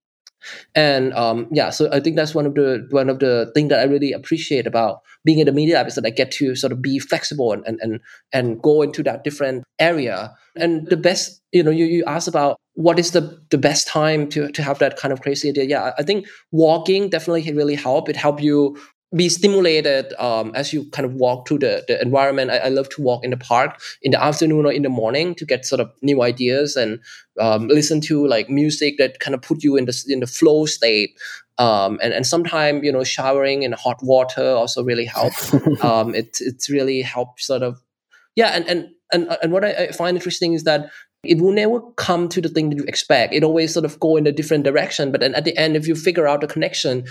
and um, yeah, so I think that's one of the one of the things that I really appreciate about being in the media lab is that I get to sort of be flexible and and and, and go into that different area. And the best, you know, you, you asked about what is the the best time to to have that kind of crazy idea. Yeah, I think walking definitely can really help. It help you be stimulated um, as you kind of walk through the, the environment. I, I, love to walk in the park in the afternoon or in the morning to get sort of new ideas and um, listen to like music that kind of put you in the in the flow state. Um, and and sometimes you know showering in hot water also really helps. um, it it's really helps sort of yeah. And and and and what I, I find interesting is that it will never come to the thing that you expect. It always sort of go in a different direction. But then at the end, if you figure out the connection,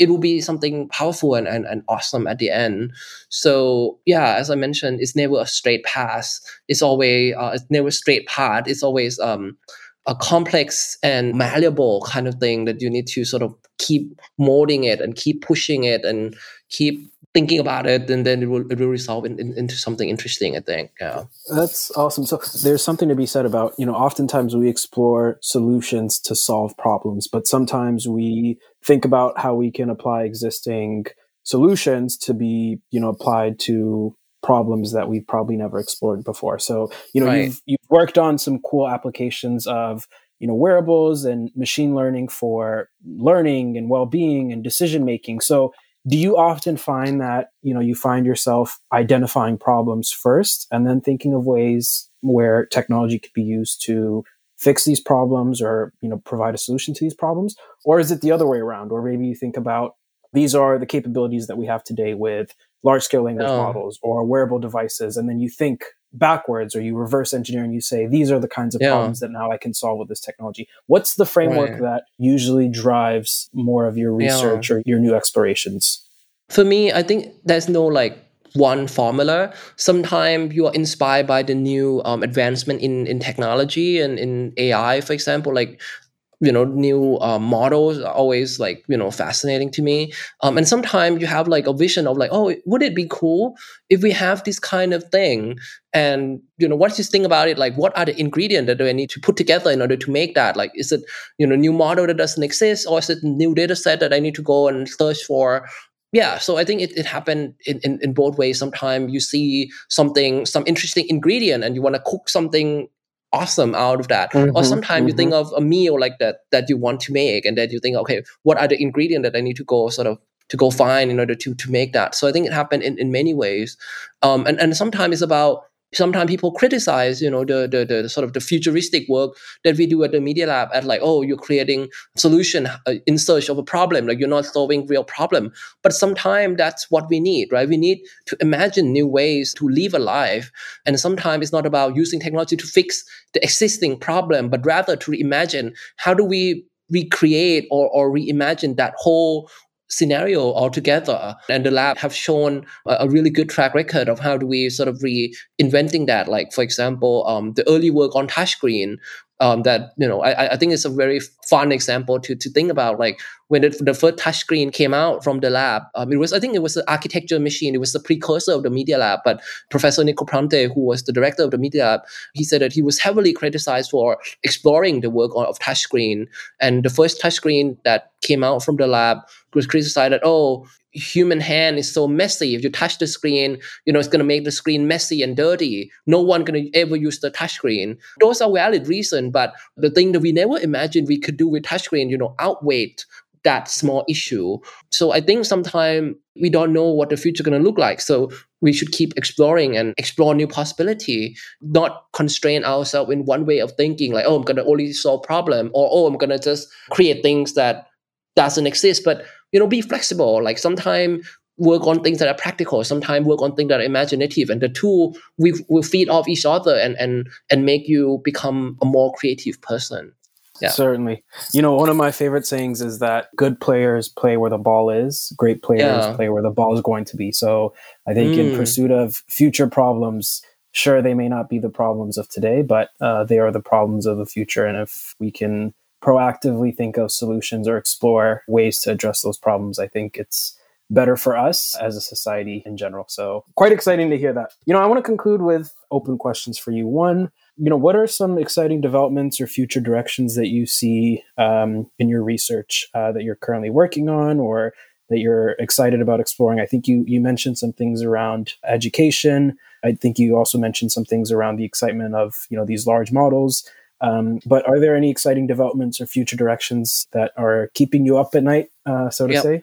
it will be something powerful and, and, and awesome at the end. So yeah, as I mentioned, it's never a straight path. It's always uh, it's never a straight path. It's always um, a complex and malleable kind of thing that you need to sort of keep molding it and keep pushing it and keep thinking about it and then it will, it will resolve in, in, into something interesting i think yeah that's awesome so there's something to be said about you know oftentimes we explore solutions to solve problems but sometimes we think about how we can apply existing solutions to be you know applied to problems that we've probably never explored before so you know right. you've, you've worked on some cool applications of you know wearables and machine learning for learning and well-being and decision making so do you often find that you know you find yourself identifying problems first and then thinking of ways where technology could be used to fix these problems or you know provide a solution to these problems or is it the other way around or maybe you think about these are the capabilities that we have today with large scale language oh. models or wearable devices and then you think backwards or you reverse engineer and you say these are the kinds of yeah. problems that now I can solve with this technology. What's the framework right. that usually drives more of your research yeah. or your new explorations? For me, I think there's no like one formula. Sometimes you are inspired by the new um, advancement in, in technology and in AI, for example. Like you know new uh, models are always like you know fascinating to me um, and sometimes you have like a vision of like oh would it be cool if we have this kind of thing and you know what's this thing about it like what are the ingredients that do i need to put together in order to make that like is it you know new model that doesn't exist or is it new data set that i need to go and search for yeah, so I think it, it happened in, in, in both ways. Sometimes you see something, some interesting ingredient, and you want to cook something awesome out of that. Mm-hmm, or sometimes mm-hmm. you think mm-hmm. of a meal like that that you want to make, and then you think, okay, what are the ingredients that I need to go sort of to go find in order to to make that? So I think it happened in, in many ways. Um, and and sometimes it's about sometimes people criticize you know the, the, the sort of the futuristic work that we do at the media lab at like oh you're creating solution uh, in search of a problem like you're not solving real problem. But sometimes that's what we need right? We need to imagine new ways to live a life. And sometimes it's not about using technology to fix the existing problem but rather to imagine how do we recreate or, or reimagine that whole scenario altogether. And the lab have shown a, a, really good track record of how do we sort of reinventing that. Like for example, um, the early work on touchscreen um, that you know I, I think it's a very fun example to to think about like when it, the first touchscreen came out from the lab um, it was I think it was an architecture machine it was the precursor of the media lab but Professor Negroponte who was the director of the media lab he said that he was heavily criticized for exploring the work of touchscreen and the first touchscreen that came out from the lab was criticized that oh human hand is so messy. If you touch the screen, you know, it's going to make the screen messy and dirty. No one going to ever use the touch screen. Those are valid reasons, but the thing that we never imagined we could do with touchscreen, you know, outweigh that small issue. So I think sometimes we don't know what the future going to look like. So we should keep exploring and explore new possibility, not constrain ourselves in one way of thinking like, oh, I'm going to only solve problem or, oh, I'm going to just create things that doesn't exist. But you know, be flexible. Like sometimes work on things that are practical, sometimes work on things that are imaginative, and the two we will feed off each other and and and make you become a more creative person. Yeah. Certainly. You know, one of my favorite sayings is that good players play where the ball is, great players yeah. play where the ball is going to be. So I think mm. in pursuit of future problems, sure, they may not be the problems of today, but uh, they are the problems of the future. And if we can proactively think of solutions or explore ways to address those problems, I think it's better for us as a society in general. So, quite exciting to hear that. You know, I want to conclude with open questions for you. One, you know, what are some exciting developments or future directions that you see um, in your research uh, that you're currently working on or that you're excited about exploring? I think you you mentioned some things around education. I think you also mentioned some things around the excitement of you know these large models. Um, but are there any exciting developments or future directions that are keeping you up at night, uh, so to yep. say?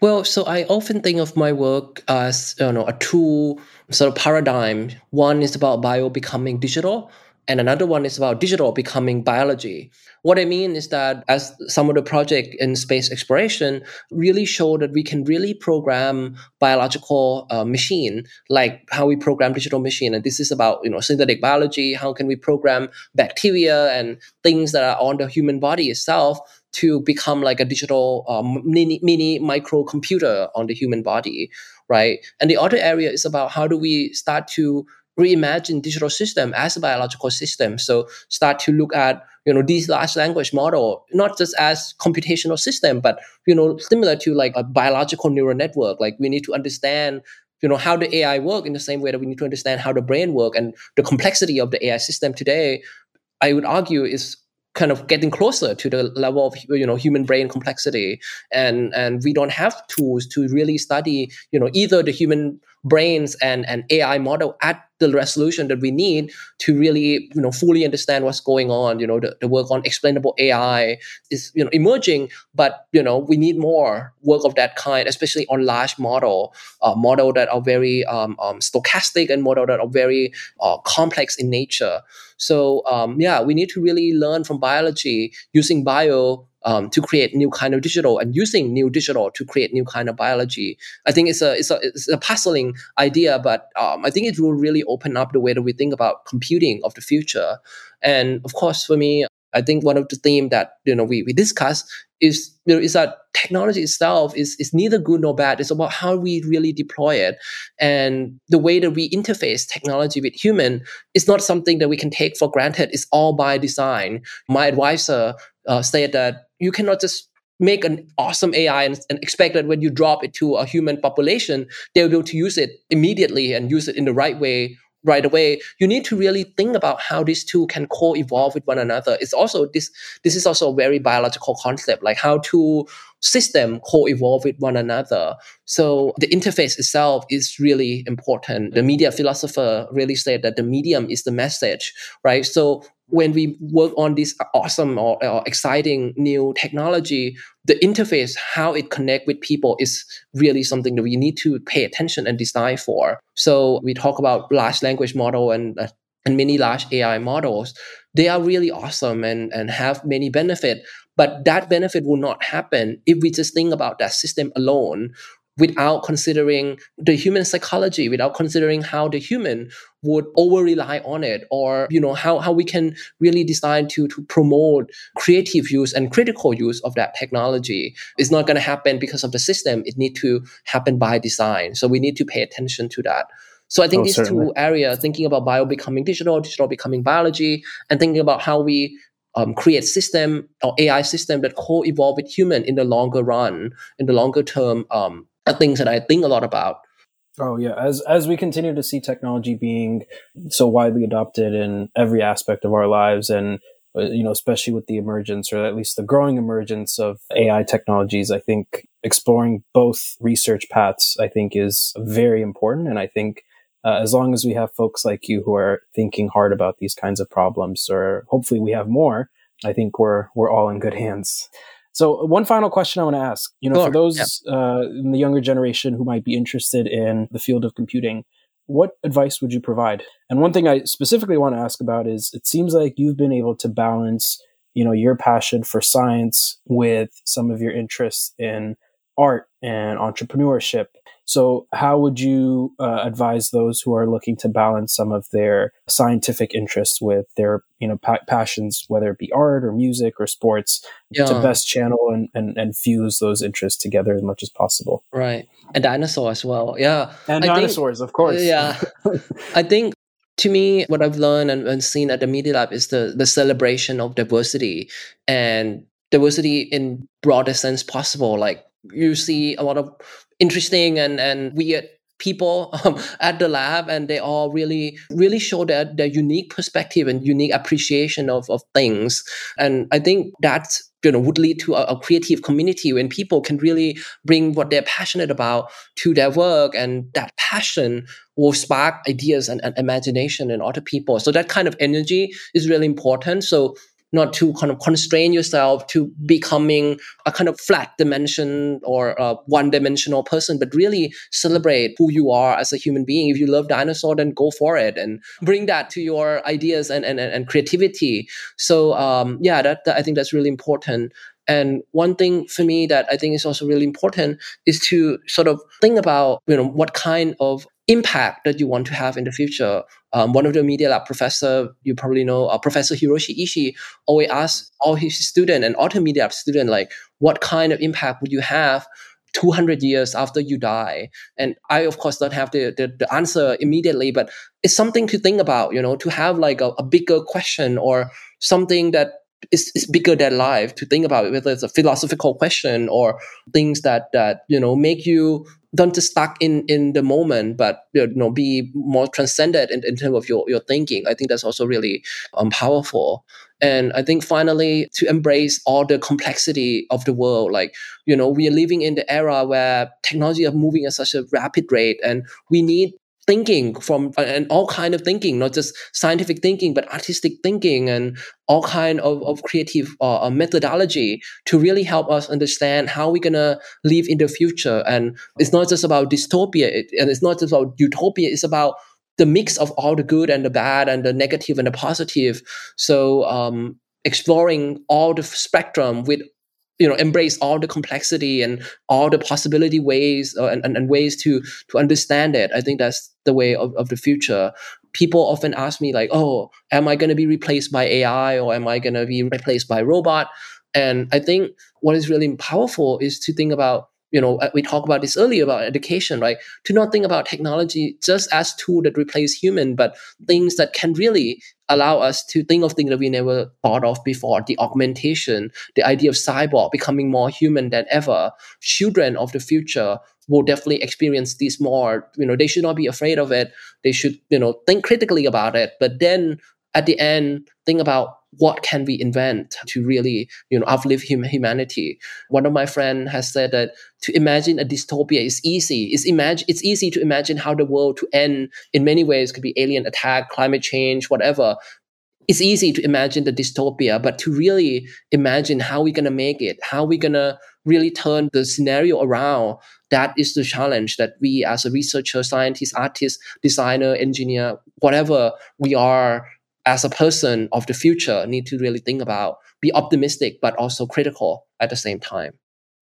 Well, so I often think of my work as you know a two sort of paradigm. One is about bio becoming digital, and another one is about digital becoming biology. What I mean is that as some of the project in space exploration really show that we can really program biological uh, machine, like how we program digital machine. And this is about, you know, synthetic biology. How can we program bacteria and things that are on the human body itself to become like a digital um, mini, mini micro computer on the human body, right? And the other area is about how do we start to reimagine digital system as a biological system. So start to look at you know these large language model not just as computational system, but you know similar to like a biological neural network. Like we need to understand you know how the AI work in the same way that we need to understand how the brain work and the complexity of the AI system today. I would argue is kind of getting closer to the level of you know human brain complexity and and we don't have tools to really study you know either the human brains and an AI model at the resolution that we need to really you know fully understand what's going on. You know the, the work on explainable ai is you know emerging but you know we need more work of that kind especially on large model uh, model that are very um, um, stochastic and model that are very uh, complex in nature. So um, yeah we need to really learn from biology using bio um, to create new kind of digital and using new digital to create new kind of biology. I think it's a it's a, it's a puzzling idea, but um, I think it will really open up the way that we think about computing of the future. And of course, for me, I think one of the themes that you know we, we discuss is you know, is that technology itself is is neither good nor bad. It's about how we really deploy it, and the way that we interface technology with human is not something that we can take for granted. It's all by design. My advisor uh, said that you cannot just make an awesome AI and, and, expect that when you drop it to a human population, they'll be able to use it immediately and use it in the right way right away. You need to really think about how these two can co-evolve with one another. It's also this this is also a very biological concept, like how two system co-evolve with one another. So the interface itself is really important. The media philosopher really said that the medium is the message, right? So when we work on this awesome or, or, exciting new technology, the interface, how it connect with people is really something that we need to pay attention and design for. So we talk about large language model and uh, and many large AI models. They are really awesome and, and have many benefit, but that benefit will not happen if we just think about that system alone without considering the human psychology, without considering how the human would over rely on it, or you know how, how we can really design to to promote creative use and critical use of that technology. It's not going to happen because of the system. It need to happen by design. So we need to pay attention to that. So I think oh, these certainly. two areas, thinking about bio becoming digital, digital becoming biology, and thinking about how we um, create system or AI system that co-evolve with human in the longer run, in the longer term, um, are things that I think a lot about. Oh yeah, as as we continue to see technology being so widely adopted in every aspect of our lives, and uh, you know, especially with the emergence or at least the growing emergence of AI technologies, I think exploring both research paths, I think, is very important. And I think uh, as long as we have folks like you who are thinking hard about these kinds of problems, or hopefully we have more, I think we're we're all in good hands. So, one final question I want to ask, you know, sure. for those yeah. uh, in the younger generation who might be interested in the field of computing, what advice would you provide? And one thing I specifically want to ask about is it seems like you've been able to balance, you know, your passion for science with some of your interests in art and entrepreneurship so, how would you uh, advise those who are looking to balance some of their scientific interests with their, you know, pa- passions, whether it be art or music or sports, yeah. to best channel and, and, and fuse those interests together as much as possible? Right, and dinosaurs as well. Yeah, and I dinosaurs, think, of course. Yeah, I think to me, what I've learned and, and, seen at the Media Lab is the the celebration of diversity and diversity in broadest sense possible. Like you see a lot of interesting and, and weird people um, at the lab and they all really really show their, their unique perspective and unique appreciation of, of things. And i think that you know would lead to a, a, creative community when people can really bring what they're passionate about to their work and that passion will spark ideas and, and imagination in other people. So that kind of energy is really important. So not to kind of constrain yourself to becoming a kind of flat dimension or a one dimensional person, but really celebrate who you are as a human being. If you love dinosaur, then go for it and bring that to your ideas and, and, and creativity. So, um, yeah, that, that I think that's really important. And one thing for me that I think is also really important is to sort of think about, you know, what kind of impact that you want to have in the future. Um, one of the media lab professor you probably know, uh, Professor Hiroshi Ishii, always asks all his student and other media lab student like, what kind of impact would you have 200 years after you die and i of course don't have the, the, the, answer immediately but it's something to think about you know to have like a, a bigger question or something that is, is bigger than life to think about whether it's a philosophical question or things that that you know make you don't just stuck in in the moment but you know be more transcendent in, in terms of your your thinking. I think that's also really um, powerful. And i think finally to embrace all the complexity of the world like you know we are living in the era where technology are moving at such a rapid rate and we need thinking from uh, and all kind of thinking not just scientific thinking but artistic thinking and all kind of, of creative uh, uh, methodology to really help us understand how we're gonna live in the future. And it's not just about dystopia it, and it's not just about utopia it's about the mix of all the good and the bad and the negative and the positive. So um, exploring all the spectrum with you know embrace all the complexity and all the possibility ways uh, and, and, and, ways to to understand it. I think that's the way of, of the future. People often ask me like oh am i going to be replaced by ai or am i going to be replaced by robot? And i think what is really powerful is to think about you know uh, we talked about this earlier about education right to not think about technology just as tool that replace human but things that can really allow us to think of things that we never thought of before the augmentation the idea of cyborg becoming more human than ever children of the future will definitely experience this more. You know, they should not be afraid of it. They should, you know, think critically about it. But then at the end, think about what can we invent to really you know uplift hum- humanity? One of my friends has said that to imagine a dystopia is easy. It's imagine it's easy to imagine how the world to end in many ways. Could be alien attack climate change whatever. It's easy to imagine the dystopia but to really imagine how we're going to make it how we're going to really turn the scenario around that is the challenge that we as a researcher scientist artist designer engineer whatever we are as a person of the future need to really think about be optimistic but also critical at the same time.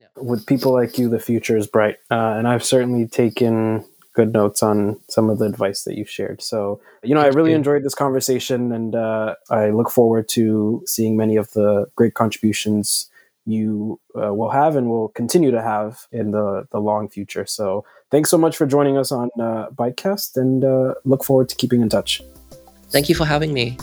Yeah. with people like you the future is bright uh, and i've certainly taken good notes on some of the advice that you've shared. So you know i really enjoyed this conversation and uh, i look forward to seeing many of the great contributions you uh, will have and will continue to have in the, the long future. So thanks so much for joining us on uh, bytecast and uh, look forward to keeping in touch Thank you for having me.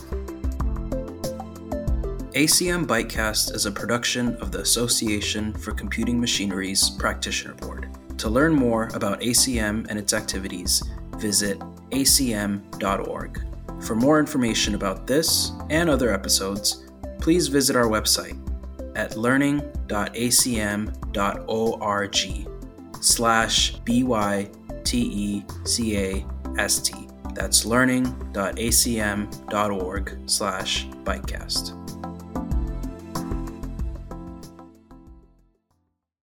ACM Bytecast is a production of the Association for Computing Machinery's Practitioner Board. To learn more about ACM and its activities, visit acm.org. For more information about this and other episodes, please visit our website at learning.acm.org slash B-Y-T-E-C-A-S-T. That's learning.acm.org slash bytecast.